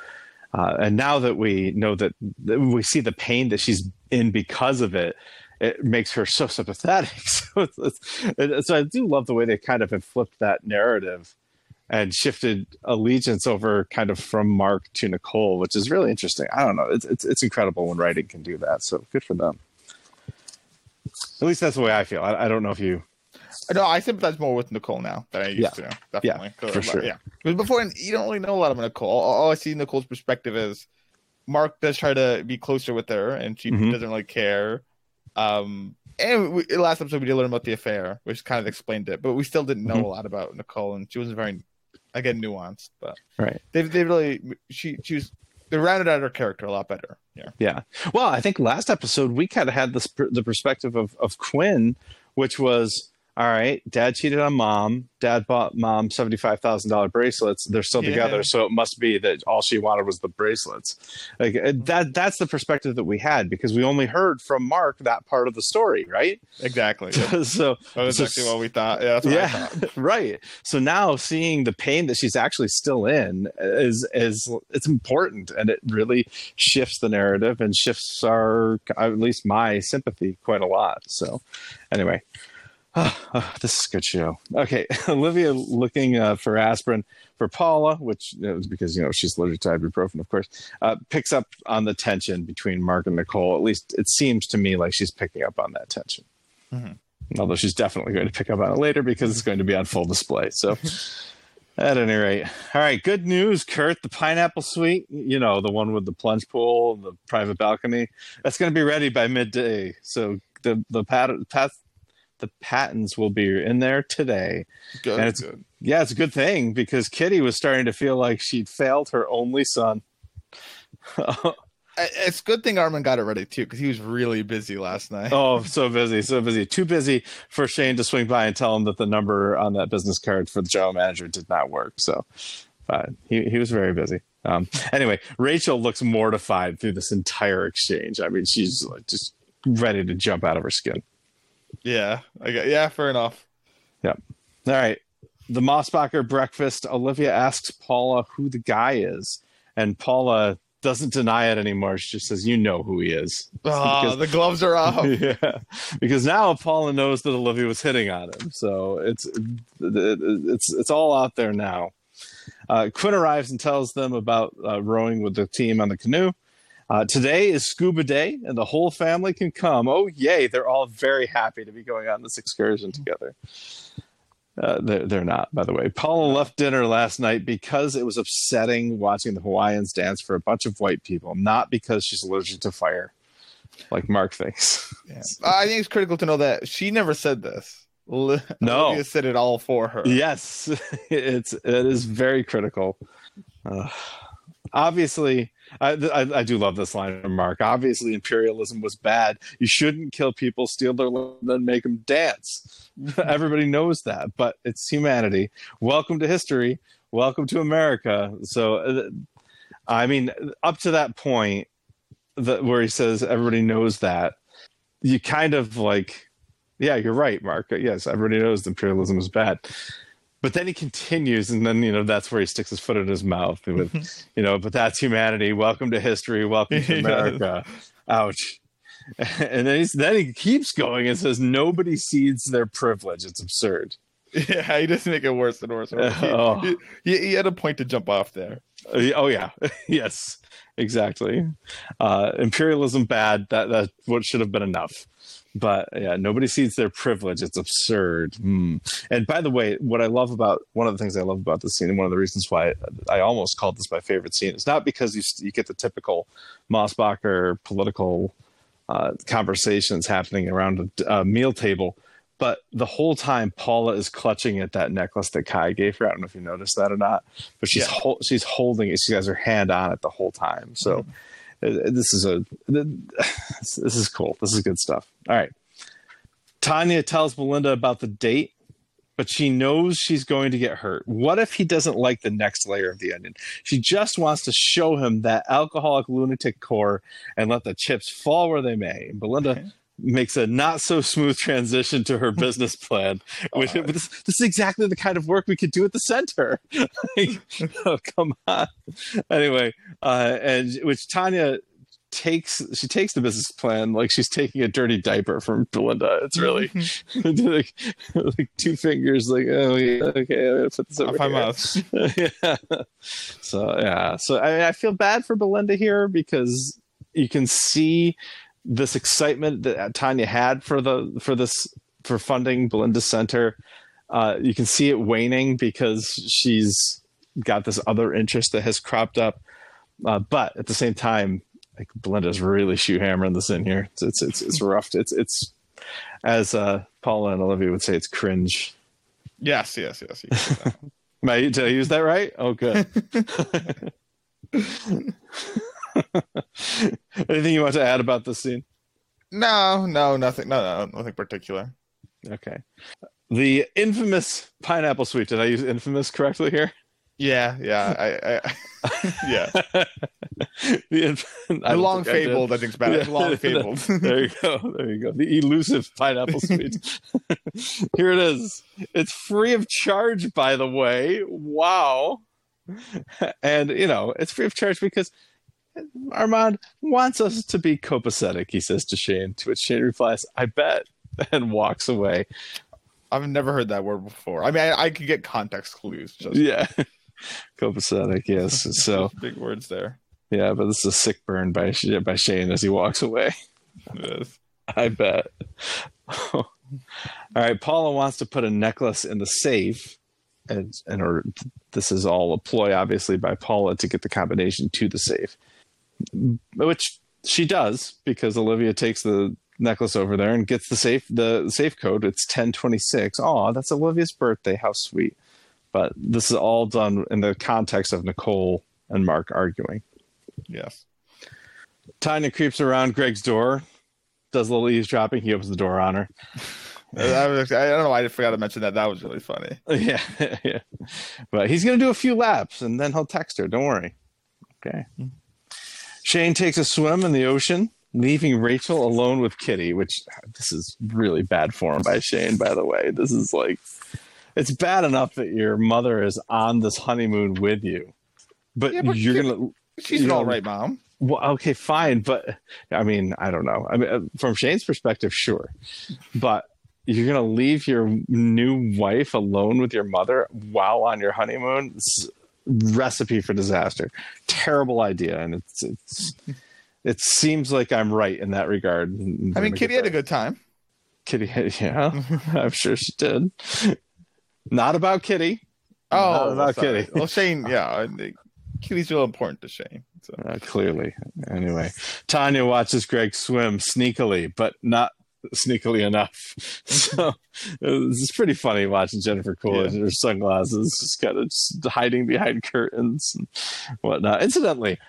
Uh, and now that we know that that we see the pain that she's in because of it, it makes her so sympathetic. So, it's, it's, it- so I do love the way they kind of have flipped that narrative and shifted allegiance over kind of from Mark to Nicole, which is really interesting. I don't know. It's, it's, it's incredible when writing can do that. So good for them. At least that's the way I feel. I, I don't know if you. No, I sympathize more with Nicole now than I used Yeah. to. Definitely, 'Cause, for sure. Yeah, because before you don't really know a lot of Nicole. All, I see Nicole's perspective is Mark does try to be closer with her, and she Mhm. doesn't really care. Um, and we, last episode we did learn about the affair, which kind of explained it, but we still didn't know Mhm. a lot about Nicole, and she wasn't very, again, nuanced. But Right. they they really she she was they rounded out her character a lot better. Yeah, Yeah. Well, I think last episode we kind of had this the perspective of of Quinn, which was all right, dad cheated on mom. Dad bought mom $75,000 bracelets. They're still Yeah. together. So it must be that all she wanted was the bracelets. Like uh, that, that's the perspective that we had because we only heard from Mark that part of the story, right? Exactly. Yeah. so, That's so- exactly what we thought. Yeah, that's what I thought. yeah, right. So now seeing the pain that she's actually still in is is it's important, and it really shifts the narrative and shifts our at least my sympathy quite a lot. So anyway. this is a good show. Okay, Olivia looking uh, for aspirin for Paula, which you know, is because you know she's allergic to ibuprofen, of course. Uh, picks up on the tension between Mark and Nicole. At least it seems to me like she's picking up on that tension Mhm. although she's definitely going to pick up on it later because it's going to be on full display. So, at any rate, all right, good news, Kurt. The pineapple suite, you know, the one with the plunge pool, the private balcony, that's going to be ready by midday. So the the pat, pat the Pattons will be in there today. Good. And it's- good. Yeah, it's a good thing because Kitty was starting to feel like she'd failed her only son. It's a good thing Armand got it ready too, because he was really busy last night. Oh, so busy, so busy. Too busy for Shane to swing by and tell him that the number on that business card for the general manager did not work. So uh, he, he was very busy. Um, anyway, Rachel looks mortified through this entire exchange. I mean, she's like just ready to jump out of her skin. Yeah. Okay. Yeah. Fair enough. Yeah. All right. The Mossbacher breakfast. Olivia asks Paula who the guy is, and Paula doesn't deny it anymore. She just says, "You know who he is." Oh, Because- the gloves are off. yeah, because now Paula knows that Olivia was hitting on him, so it's it's it's all out there now. Uh, Quinn arrives and tells them about uh, rowing with the team on the canoe. Uh, today is scuba day, and the whole family can come. Oh, yay! They're all very happy to be going on this excursion together. Uh, they're, they're not, by the way. Paula left dinner last night because it was upsetting watching the Hawaiians dance for a bunch of white people, not because she's allergic to fire, like Mark thinks. Yeah. I think it's critical to know that she never said this. No. Olivia said it all for her. Yes, it's it is very critical. Uh, obviously, I, I I do love this line from Mark. Obviously, imperialism was bad. You shouldn't kill people, steal their land, then make them dance. Everybody knows that, but it's humanity. Welcome to history. Welcome to America. So, uh, I mean, up to that point, that where he says everybody knows that, you kind of like yeah, you're right, Mark. Yes, everybody knows imperialism is bad. But then he continues, and then you know that's where he sticks his foot in his mouth with, you know, but that's humanity. Welcome to history. Welcome to America. Ouch. And then he's then he keeps going and says nobody cedes their privilege. It's absurd. Yeah, he just make it worse and worse. and worse. He, Oh. he, he, he had a point to jump off there. Oh yeah, yes, exactly. Uh, imperialism bad. That that what should have been enough. But yeah, nobody sees their privilege. It's absurd. Hmm. And by the way, what I love about one of the things I love about this scene, and one of the reasons why I almost called this my favorite scene, is not because you you get the typical Mossbacher political uh, conversations happening around a, a meal table. But the whole time, Paula is clutching at that necklace that Kai gave her. I don't know if you noticed that or not, but she's Yeah. hol- she's holding it. She has her hand on it the whole time. So uh, this is a this is cool. This is good stuff. All right. Tanya tells Belinda about the date, but she knows she's going to get hurt. What if he doesn't like the next layer of the onion? She just wants to show him that alcoholic lunatic core and let the chips fall where they may. Belinda Okay. Makes a not so smooth transition to her business plan. Which Uh, this, this is exactly the kind of work we could do at the center. Like, oh, come on. Anyway, uh, and which Tanya takes she takes the business plan like she's taking a dirty diaper from Belinda. It's really like, like two fingers, like oh yeah, okay, I'm gonna put this over my mouth. yeah. So yeah, so I, I feel bad for Belinda here because you can see this excitement that Tanya had for the for this for funding Belinda Center. Uh, you can see it waning because she's got this other interest that has cropped up. Uh, but at the same time, like Belinda's really shoe hammering this in here. It's it's it's, it's rough. It's it's as uh, Paula and Olivia would say, it's cringe. Yes, yes, yes. you can do that. Am I, did I use that right? Oh, good. Anything you want to add about this scene? no, no, nothing. No, no, nothing particular. Okay. the infamous pineapple suite. Did I use infamous correctly here? Yeah, yeah, I, I yeah. the inf- I The long I fabled, I think, it's better. Yeah. Long fabled. there you go. There you go. The elusive pineapple suite. Here it is. It's free of charge, by the way. Wow. And, you know, it's free of charge because Armand wants us to be copacetic, he says to Shane, to which Shane replies, I bet, and walks away. I've never heard that word before. I mean, I, I could get context clues. Just Yeah. copacetic, yes. So, big words there. yeah, but this is a sick burn by, by Shane as he walks away. It is. I bet. All right, Paula wants to put a necklace in the safe, and in order, this is all a ploy, obviously, by Paula to get the combination to the safe, which she does because Olivia takes the necklace over there and gets the safe the safe code. It's ten twenty six. Oh, that's Olivia's birthday. How sweet! But this is all done in the context of Nicole and Mark arguing. Yes. Tanya creeps around Greg's door, does a little eavesdropping. He opens the door on her. I, was, I don't know why I forgot to mention that. That was really funny. Yeah, yeah. But he's going to do a few laps and then he'll text her. Don't worry. Okay. Mm-hmm. Shane takes a swim in the ocean, leaving Rachel alone with Kitty, which this is really bad form by Shane, by the way. This is like, it's bad enough that your mother is on this honeymoon with you, but, Yeah, but you're going to. She's You know- all right mom. Well, okay, fine, but I mean, I don't know. I mean, uh, from Shane's perspective, sure, but you're gonna leave your new wife alone with your mother while on your honeymoon. It's recipe for disaster. Terrible idea, and it's it's. It seems like I'm right in that regard. I mean, Kitty had a good time. Kitty, yeah, I'm sure she did. Not about Kitty. Oh, Not about sorry. Kitty. Well, Shane, yeah, Kitty's real important to Shane. So. Uh, clearly. Anyway, Tanya watches Greg swim sneakily, but not sneakily enough. So it's pretty funny watching Jennifer Coolidge in her sunglasses, just kind of just hiding behind curtains and whatnot. Incidentally,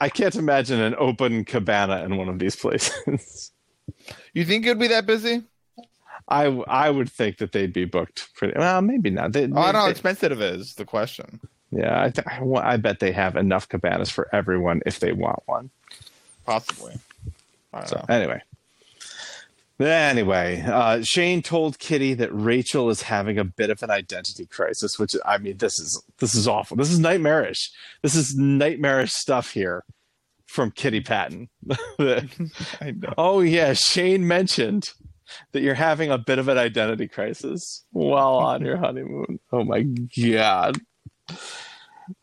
I can't imagine an open cabana in one of these places. You think it'd be that busy? I I would think that they'd be booked pretty well. Maybe not. They, Oh, I don't know how expensive it is. The question. yeah, I, th- I I bet they have enough cabanas for everyone if they want one. Possibly. So know. anyway, anyway, uh, Shane told Kitty that Rachel is having a bit of an identity crisis, which I mean, this is this is awful. This is nightmarish. This is nightmarish stuff here from Kitty Patton. I know. oh yeah, Shane mentioned that you're having a bit of an identity crisis while on your honeymoon. Oh my god.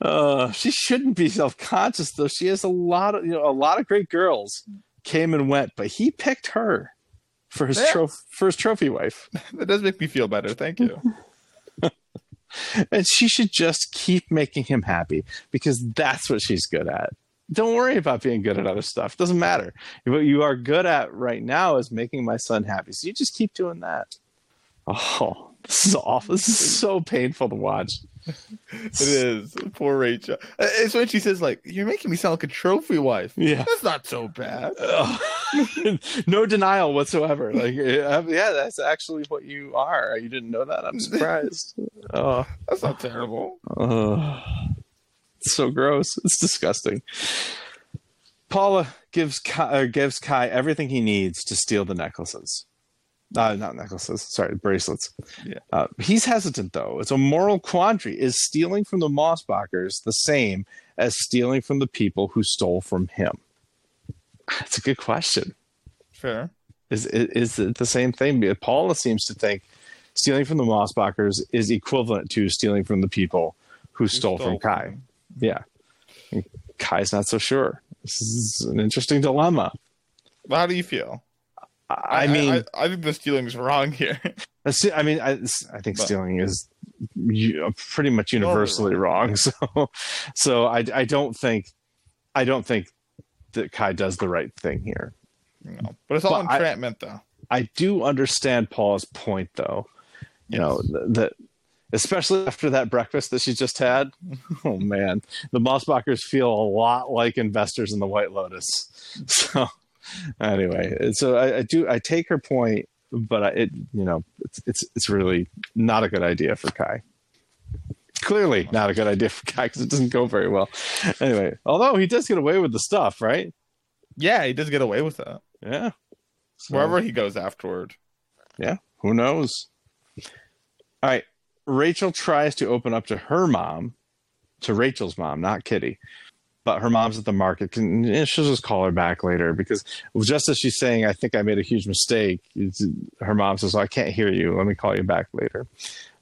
Uh, she shouldn't be self-conscious though. She has a lot of you know a lot of great girls came and went, but he picked her for his Yeah. trophy for his trophy wife, That does make me feel better. Thank you. and she should just keep making him happy because that's what she's good at. Don't worry about being good at other stuff. Doesn't matter. What you are good at right now is making my son happy. So you just keep doing that. Oh, this is awful. This is so painful to watch. It is. Poor Rachel. Uh, It's when she says, like, you're making me sound like a trophy wife. Yeah. That's not so bad. No denial whatsoever. Like, uh, yeah, that's actually what you are. You didn't know that. I'm surprised. Oh, That's not terrible. oh. it's so gross. It's disgusting. Paula gives Kai, uh, gives Kai everything he needs to steal the necklaces. Uh, not necklaces. Sorry, bracelets. Yeah. Uh, he's hesitant though. It's a moral quandary. Is stealing from the Mossbachers the same as stealing from the people who stole from him? That's a good question. Fair. Is is it the same thing? Paula seems to think stealing from the Mossbachers is equivalent to stealing from the people who stole, from Kai. from. Yeah, And Kai's not so sure. This is an interesting dilemma. Well, how do you feel? I, I mean, I, I think the stealing's wrong here. I, mean, I, I think But- stealing is uh, pretty much universally wrong. So, so I, I don't think, I don't think that Kai does the right thing here. no. But it's all But entrapment, though. I do understand Paul's point, though. You know Yes. th- that, especially after that breakfast that she just had. oh man, the Mossbachers feel a lot like investors in the White Lotus. So, anyway, so I, I do I take her point but I- it you know it's it's it's really not a good idea for Kai. Clearly, not a good idea for Kai because it doesn't go very well. Anyway, although he does get away with the stuff, right? Yeah, he does get away with that. Yeah. So- Wherever he goes afterward. Yeah, who knows? All right. Rachel tries to open up to her mom, to Rachel's mom, not Kitty. But her mom's at the market. Can, eh, she'll just call her back later because just as she's saying, I think I made a huge mistake, her mom says, oh, I can't hear you. Let me call you back later.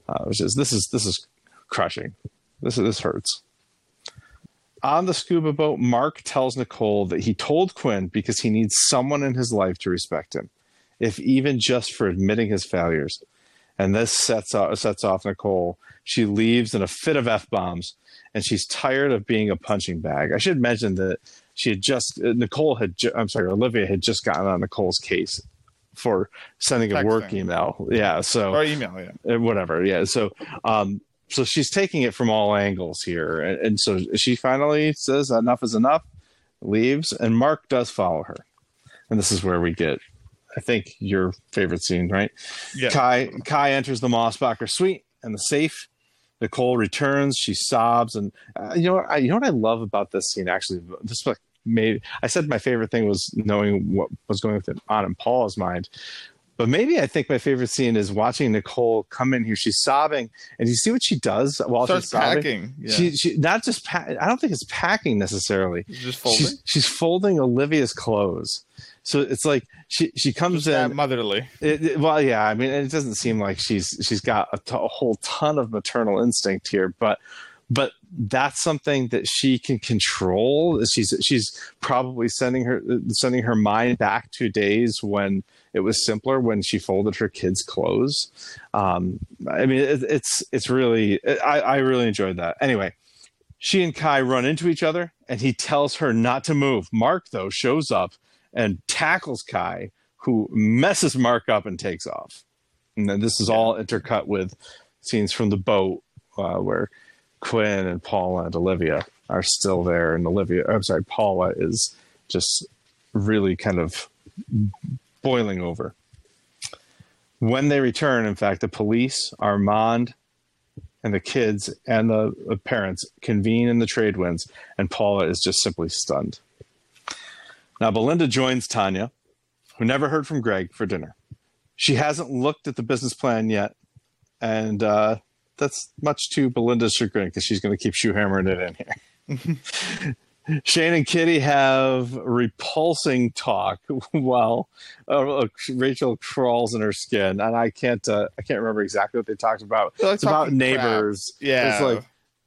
Uh, which is, this is, this is crushing. This, this hurts. On the scuba boat, Mark tells Nicole that he told Quinn because he needs someone in his life to respect him if even just for admitting his failures. And this sets off, sets off Nicole. She leaves in a fit of f bombs, and she's tired of being a punching bag. I should mention that she had just uh, Nicole had. Ju- I'm sorry, Olivia had just gotten on Nicole's case for sending a work email. Yeah, so Or email, yeah. uh, whatever. Yeah. So, um, so she's taking it from all angles here, and, and so she finally says enough is enough, leaves, and Mark does follow her, and this is where we get, I think, your favorite scene, right? Yeah. Kai Kai enters the Mossbacher suite and the safe. Nicole returns. She sobs, and uh, you know what? I, you know what I love about this scene. Actually, this like made I said my favorite thing was knowing what was going on in Paul's mind. But maybe I think my favorite scene is watching Nicole come in here. She's sobbing, and you see what she does while Starts she's sobbing. packing. Yeah. She, she not just pa- I don't think it's packing necessarily. Just folding. She's, she's folding Olivia's clothes. So it's like she she comes Just that in. motherly. It, it- well, yeah. I mean, it doesn't seem like she's she's got a, t- a whole ton of maternal instinct here, but but that's something that she can control. She's she's probably sending her sending her mind back to days when it was simpler when she folded her kids' clothes. Um, I mean, it, it's it's really I, I really enjoyed that. Anyway, she and Kai run into each other, and he tells her not to move. Mark though shows up and tackles Kai, who messes Mark up and takes off. And then this is all intercut with scenes from the boat uh, where Quinn and Paula and Olivia are still there, and Olivia, I'm sorry, Paula is just really kind of boiling over. When they return, in fact, the police, Armand, and the kids and the the parents convene in the trade winds, and Paula is just simply stunned. Now, Belinda joins Tanya, who never heard from Greg, for dinner. She hasn't looked at the business plan yet, and uh, that's much to Belinda's chagrin because she's going to keep shoe hammering it in here. Shane and Kitty have repulsing talk while uh, Rachel crawls in her skin, and I can't uh, I can't remember exactly what they talked about. Like It's about talking crap. neighbors. Yeah. It's like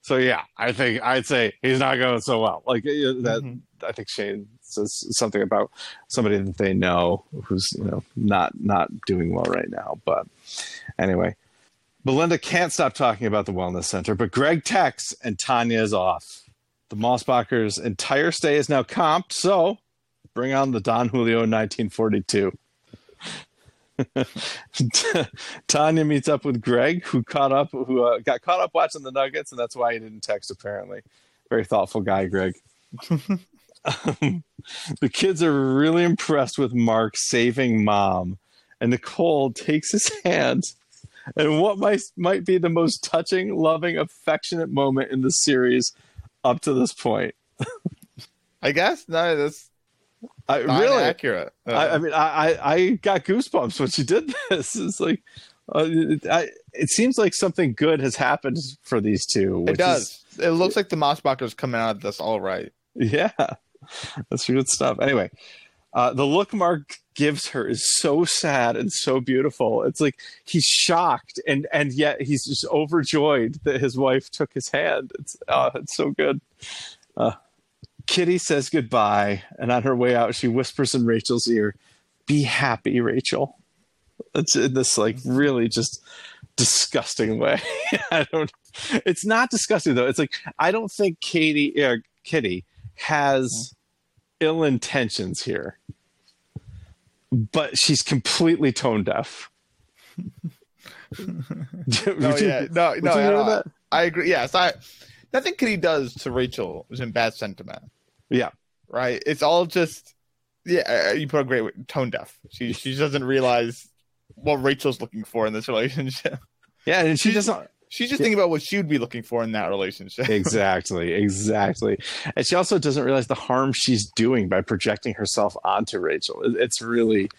so. Yeah, I think I'd say he's not going so well. Like uh, that. Mhm. I think Shane says something about somebody that they know who's you know not not doing well right now. But anyway, Belinda can't stop talking about the wellness center, but Greg texts and Tanya is off. The Mossbachers' entire stay is now comped, so bring on the Don Julio 1942. Tanya meets up with Greg, who caught up, who uh, got caught up watching the Nuggets, and that's why he didn't text. Apparently, very thoughtful guy, Greg. Um, the kids are really impressed with Mark saving mom, and Nicole takes his hand. And what might might be the most touching, loving, affectionate moment in the series up to this point. I guess no, that's I really, accurate. Uh, I, I mean, I, I got goosebumps when she did this. It's like, uh, it, I, it seems like something good has happened for these two. it does. it looks like the Mossbacher's coming out of this all right. Yeah, that's good stuff. Anyway, uh, the look Mark gives her is so sad and so beautiful. It's like he's shocked and and yet he's just overjoyed that his wife took his hand. It's oh, it's so good. Uh, Kitty says goodbye, and on her way out, she whispers in Rachel's ear, "Be happy, Rachel." It's in this like really just disgusting way. I don't. It's not disgusting though. It's like I don't think Katie, uh, Kitty, has ill intentions here, but she's completely tone deaf. No, yeah, no, Would no. I, hear don't- that? I agree. Yes, I. Nothing Kitty does to Rachel was in bad sentiment. Yeah. Right. It's all just. Yeah, uh, you put a great tone deaf. She she doesn't realize what Rachel's looking for in this relationship. Yeah, and she doesn't She's just thinking about what she would be looking for in that relationship. exactly, exactly. And she also doesn't realize the harm she's doing by projecting herself onto Rachel. It's really,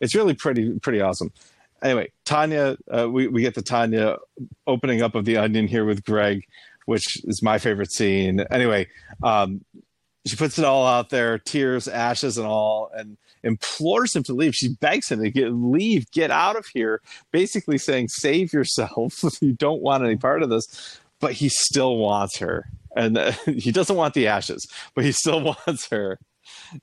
it's really pretty, pretty awesome. Anyway, Tanya, uh, we we get the Tanya opening up of the onion here with Greg, which is my favorite scene. Anyway, um, she puts it all out there, tears, ashes, and all, and implores him to leave. She begs him to get leave, get out of here, basically saying, "Save yourself. you don't want any part of this." But he still wants her, and uh, he doesn't want the ashes, but he still wants her.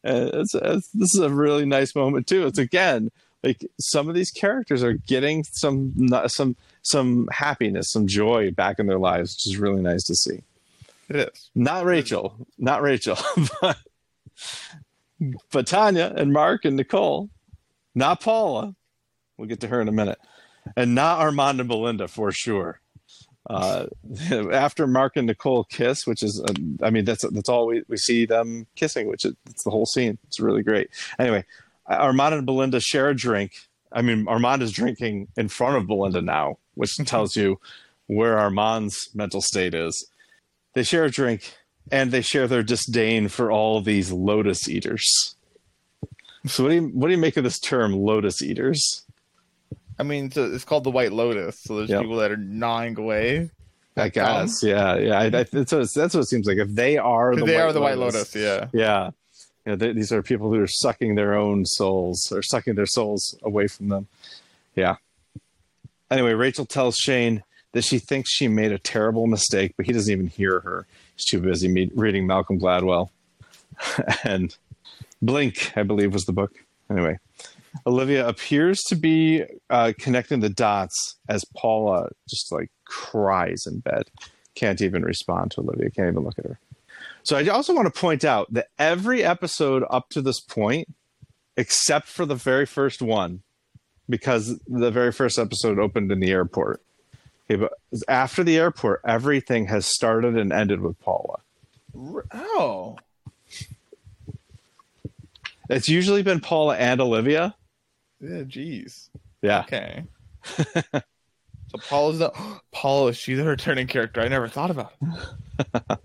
And it's, it's, this is a really nice moment too. It's again like some of these characters are getting some some some happiness, some joy back in their lives, which is really nice to see. It is. Not Rachel, not Rachel, but, but Tanya and Mark and Nicole, not Paula. We'll get to her in a minute, and not Armand and Belinda for sure. Uh, after Mark and Nicole kiss, which is, uh, I mean, that's that's all we, we see them kissing, which is it's the whole scene. It's really great. Anyway, Armand and Belinda share a drink. I mean, Armand is drinking in front of Belinda now, which tells you where Armand's mental state is. They share a drink and they share their disdain for all these lotus eaters. So what do you what do you make of this term lotus eaters? I mean, it's, it's called the White Lotus. So there's Yep. people that are gnawing away. I guess, yeah, yeah. I, I, that's, what that's what it seems like. If they are the they White are the White Lotus. Yeah. yeah, yeah. They, these are people who are sucking their own souls or sucking their souls away from them. Yeah. Anyway, Rachel tells Shane that she thinks she made a terrible mistake, but he doesn't even hear her. He's too busy me- reading Malcolm Gladwell and Blink, I believe, was the book. Anyway, Olivia appears to be uh, connecting the dots as Paula just like cries in bed. Can't even respond to Olivia. Can't even look at her. So I also want to point out that every episode up to this point, except for the very first one, because the very first episode opened in the airport. Okay, but after the airport, everything has started and ended with Paula. Oh. It's usually been Paula and Olivia. Yeah. Jeez. Yeah. Okay. so Paula's the Paula. is She's a returning character. I never thought about.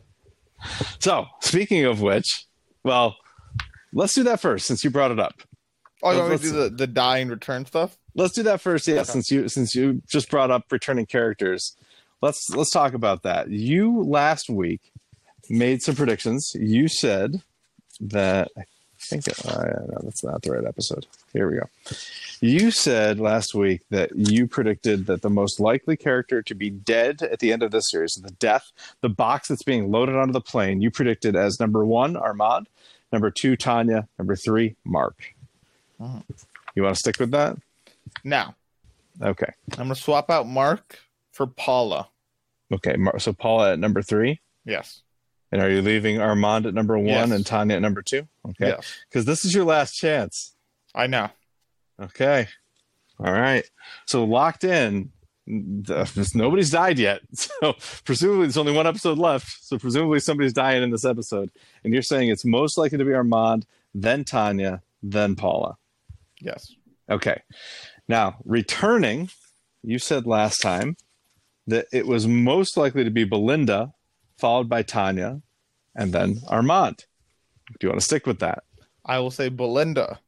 So speaking of which, well, let's do that first since you brought it up. Oh, you want me to do the the die and return stuff? Let's do that first, yeah. Okay. Since you since you just brought up returning characters, let's let's talk about that. You last week made some predictions. You said that I think uh, no, that's not the right episode. Here we go. You said last week that you predicted that the most likely character to be dead at the end of this series, the death, the box that's being loaded onto the plane, you predicted as number one, Armand, number two, Tanya, number three, Mark. Mhm. You want to stick with that? Now Okay. I'm gonna swap out Mark for Paula. Okay. So Paula at number three. Yes. And are you leaving Armand at number one Yes. and Tanya at number two? Okay. Yes. Because this is your last chance. I know. Okay. All right. So locked in. Nobody's died yet. So presumably there's only one episode left. So presumably somebody's dying in this episode. And you're saying it's most likely to be Armand, then Tanya, then Paula. Yes. Okay. Now, returning, you said last time that it was most likely to be Belinda, followed by Tanya, and then Armand. Do you want to stick with that? I will say Belinda.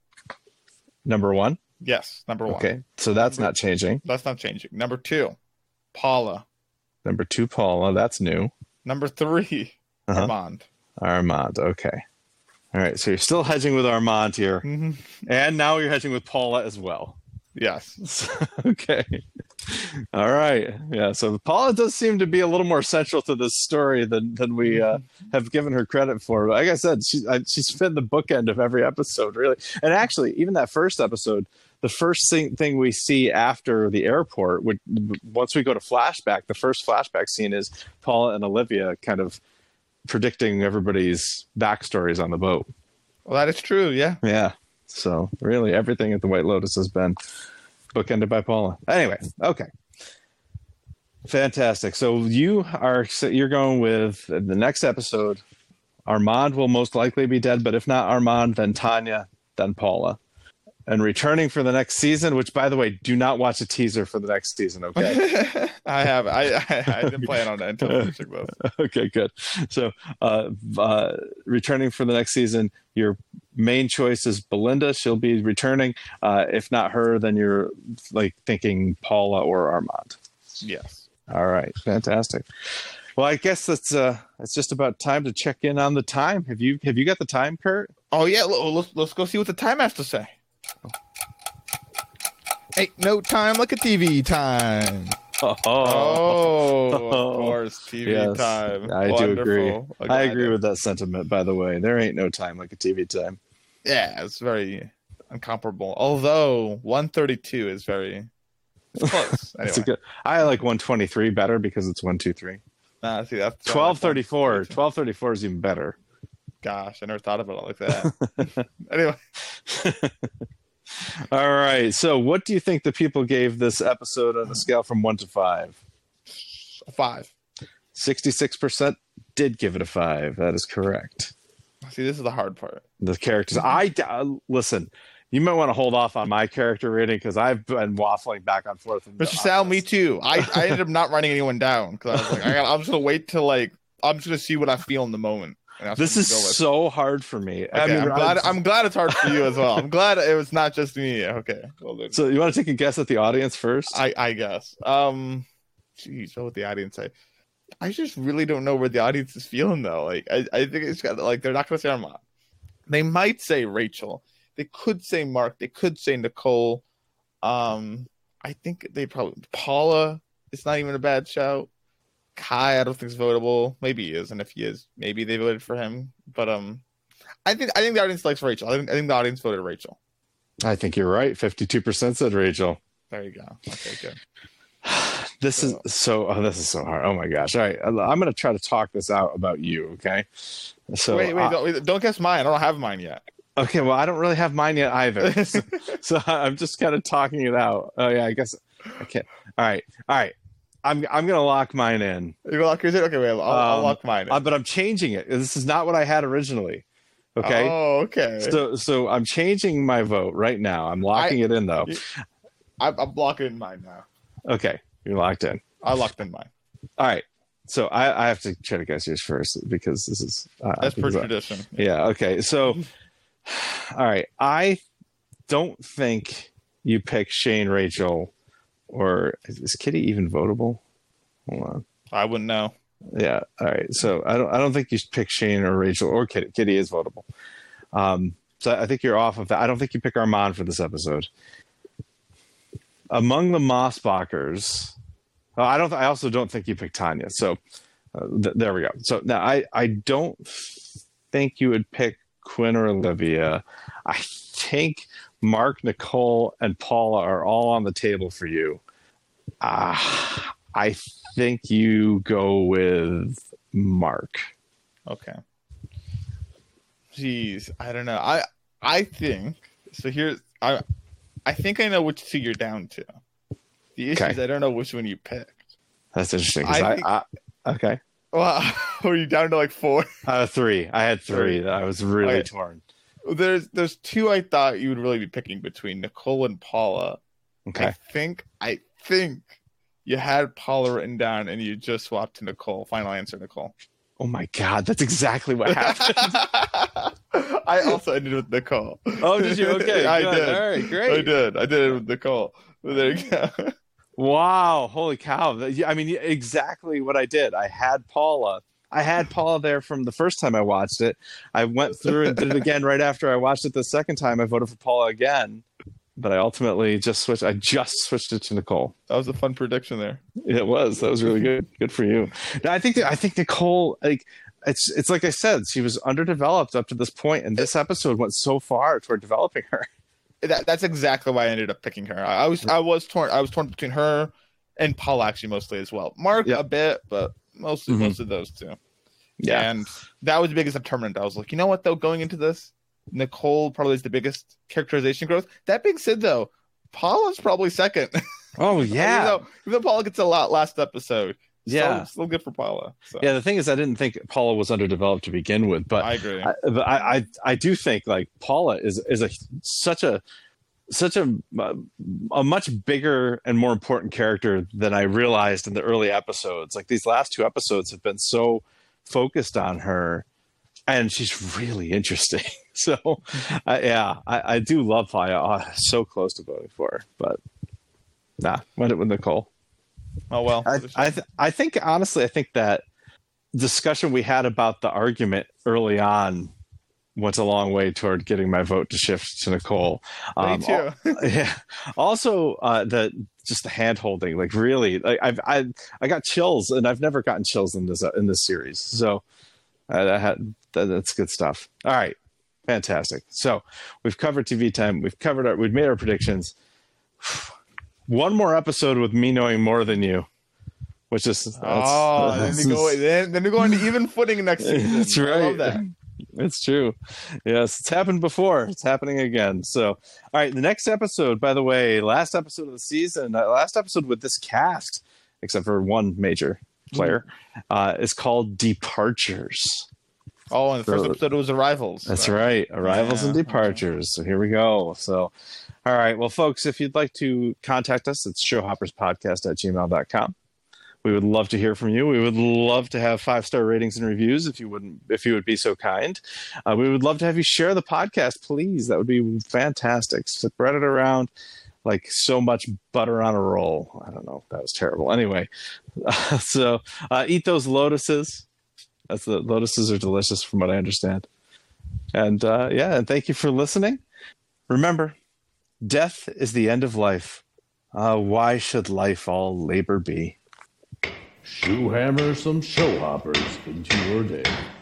Number one. Yes. Number one. Okay. So that's not changing. That's not changing. Number two, Paula. Number two, Paula. That's new. Number 3 Uh-huh. Armand. Armand. Okay. All right. So you're still hedging with Armand here. Mhm. And now you're hedging with Paula as well. Yes. okay. All right. Yeah. So Paula does seem to be a little more central to this story than than we uh, have given her credit for. But like I said, she I, she's been the bookend of every episode, really. And actually, even that first episode, the first thing thing we see after the airport, would once we go to flashback, the first flashback scene is Paula and Olivia kind of predicting everybody's backstories on the boat. Well, that is true. Yeah. Yeah. So really, everything at the White Lotus has been bookended by Paula. Anyway, okay, fantastic. So you are you're going with the next episode. Armand will most likely be dead, but if not Armand, then Tanya, then Paula. And returning for the next season. Which, by the way, do not watch a teaser for the next season. Okay. I have. I, I I didn't plan on that until finishing this. okay, good. So, uh, uh, returning for the next season, your main choice is Belinda. She'll be returning. Uh, if not her, then you're like thinking Paula or Armand. Yes. All right, fantastic. Well, I guess that's uh, it's just about time to check in on the time. Have you have you got the time, Kurt? Oh yeah. Let's let's go see what the time has to say. Ain't no time like a TV time. Oh. oh, of course, TV Yes, time. I do agree. Wonderful. I agree it- with that sentiment. By the way, there ain't no time like a TV time. Yeah, it's very incomparable. Although 132 is very close. Anyway, good. I like 123 better because it's one two three. nah, see that's 1234. 1234 is even better. Gosh, I never thought about it like that. anyway, All right. So, what do you think the people gave this episode on a scale from one to five? a five. 66% did give it a five. That is correct. See, this is the hard part. The characters. I uh, listen. You might want to hold off on my character rating because I've been waffling back and forth. Mr. the Sal, me too. I, I ended up not writing anyone down because I was like, I I'm just gonna wait till like I'm just gonna see what I feel in the moment. This is I'm gonna go with. so hard for me. Okay, I mean, I'm glad. I'm glad it's hard for you as well. I'm glad it was not just me. Okay, well, so you want to take a guess at the audience first? I I guess. Um, geez, what would the audience say? I just really don't know where the audience is feeling though. Like, I, I think it's got like they're not gonna say Armand. They might say Rachel. They could say Mark. They could say Nicole. Um, I think they probably Paula. It's not even a bad shout. Kai, I don't think is votable. Maybe he is, and if he is, maybe they voted for him. But um, I think I think the audience likes Rachel. I think I think the audience voted Rachel. I think you're right. 52% said Rachel. There you go. Okay, good. This is so. Oh, this is so hard. Oh my gosh! All right, I'm going to try to talk this out about you. Okay. So wait, wait, uh, don't, wait, don't guess mine. I don't have mine yet. okay. Well, I don't really have mine yet either. so, so I'm just kind of talking it out. Oh yeah, I guess. Okay. All right. All right. I'm I'm going to lock mine in, You lock yours in? Okay, wait. I'll, I'll Um, lock mine. In. uh, but I'm changing it. This is not what I had originally. Okay. Oh, okay. So so I'm changing my vote right now. I'm locking it in though. You- I'm, I'm blocking in mine now. Okay. You're locked in. I locked in mine. All right. So I, I have to try to guess yours first because this is uh, That's per I- tradition. Yeah. Okay. So, all right. I don't think you pick Shane, Rachel, or is Kitty even votable? Hold on. I wouldn't know. Yeah. All right. So I don't. I don't think you should pick Shane or Rachel or Kitty. Kitty is votable. Um. So I think you're off of that. I don't think you pick Armand for this episode. Among the Mossbachers, oh, I don't. I also don't think you pick Tanya. So uh, th- there we go. So now I. I don't think you would pick Quinn or Olivia. I think Mark, Nicole, and Paula are all on the table for you. Ah, I think you go with Mark. Okay. Jeez, I don't know. I I think so. Here's I I think I know which two you're down to. The issue Okay. is I don't know which one you picked. That's interesting. I I, think- I, okay. Well, were you down to like four? Uh, three. I had three. I was really Okay. torn. There's there's two I thought you would really be picking between Nicole and Paula. Okay. I think I think you had Paula written down and you just swapped to Nicole. Final answer, Nicole. Oh my God, that's exactly what happened. I also ended with Nicole. oh, did you? Okay, I good. did. All right, great. I did. I did it with Nicole. There you go. Wow, holy cow! I mean, exactly what I did. I had Paula. I had Paula there from the first time I watched it. I went through and did it again right after I watched it the second time. I voted for Paula again, but I ultimately just switched. I just switched it to Nicole. That was a fun prediction there. It was. That was really good. Good for you. No, I think that I think Nicole like it's it's like I said, she was underdeveloped up to this point, and this episode went so far toward developing her. That, that's exactly why I ended up picking her. I, I was I was torn. I was torn between her and Paul actually mostly as well. Mark Yeah. a bit, but mostly Mhm. most of those two. Yeah, And that was the biggest determinant. I was like, you know what though, going into this, Nicole probably is the biggest characterization growth. That being said though, Paula's probably second. Oh even, yeah, though, even though Paula gets a lot last episode. Yeah. Still, still good for Paula. So yeah. The thing is, I didn't think Paula was underdeveloped to begin with, but I agree. I, but I, I I do think like Paula is is a such a such a a much bigger and more important character than I realized in the early episodes. Like these last two episodes have been so focused on her, and she's really interesting. so, uh, yeah, I, I, do love Faya. Oh, so close to voting for her, but nah, went it with Nicole. Oh well, I I, th- I think honestly, I think that discussion we had about the argument early on went a long way toward getting my vote to shift to Nicole. Um, Me too. yeah. Also, uh, the just the hand holding, like really, like I've I I got chills, and I've never gotten chills in this uh, in this series. So uh, had, that, that's good stuff. All right, fantastic. So we've covered TV time. We've covered our. We've made our predictions. One more episode with me knowing more than you which is oh, then you go then, then you go into even footing next season. That's right. I love that. It's true. Yes, it's happened before. It's happening again. So, all right, the next episode, by the way, last episode of the season, uh, last episode with this cast, except for one major player, uh, is called Departures. Oh, and the first episode was Arrivals. That's so. right. Arrivals yeah. and Departures. So here we go. So, all right. Well, folks, if you'd like to contact us, it's showhopperspodcast at gmail.com. We would love to hear from you. We would love to have five star ratings and reviews if you wouldn't if you would be so kind. Uh, we would love to have you share the podcast, please. That would be fantastic. Spread it around like so much butter on a roll. I don't know. That was terrible. Anyway, uh, so uh, eat those lotuses. That's the lotuses are delicious from what I understand. And uh, yeah, and thank you for listening. Remember, death is the end of life. Uh, why should life all labor be? Shoe hammer some show hoppers into your day.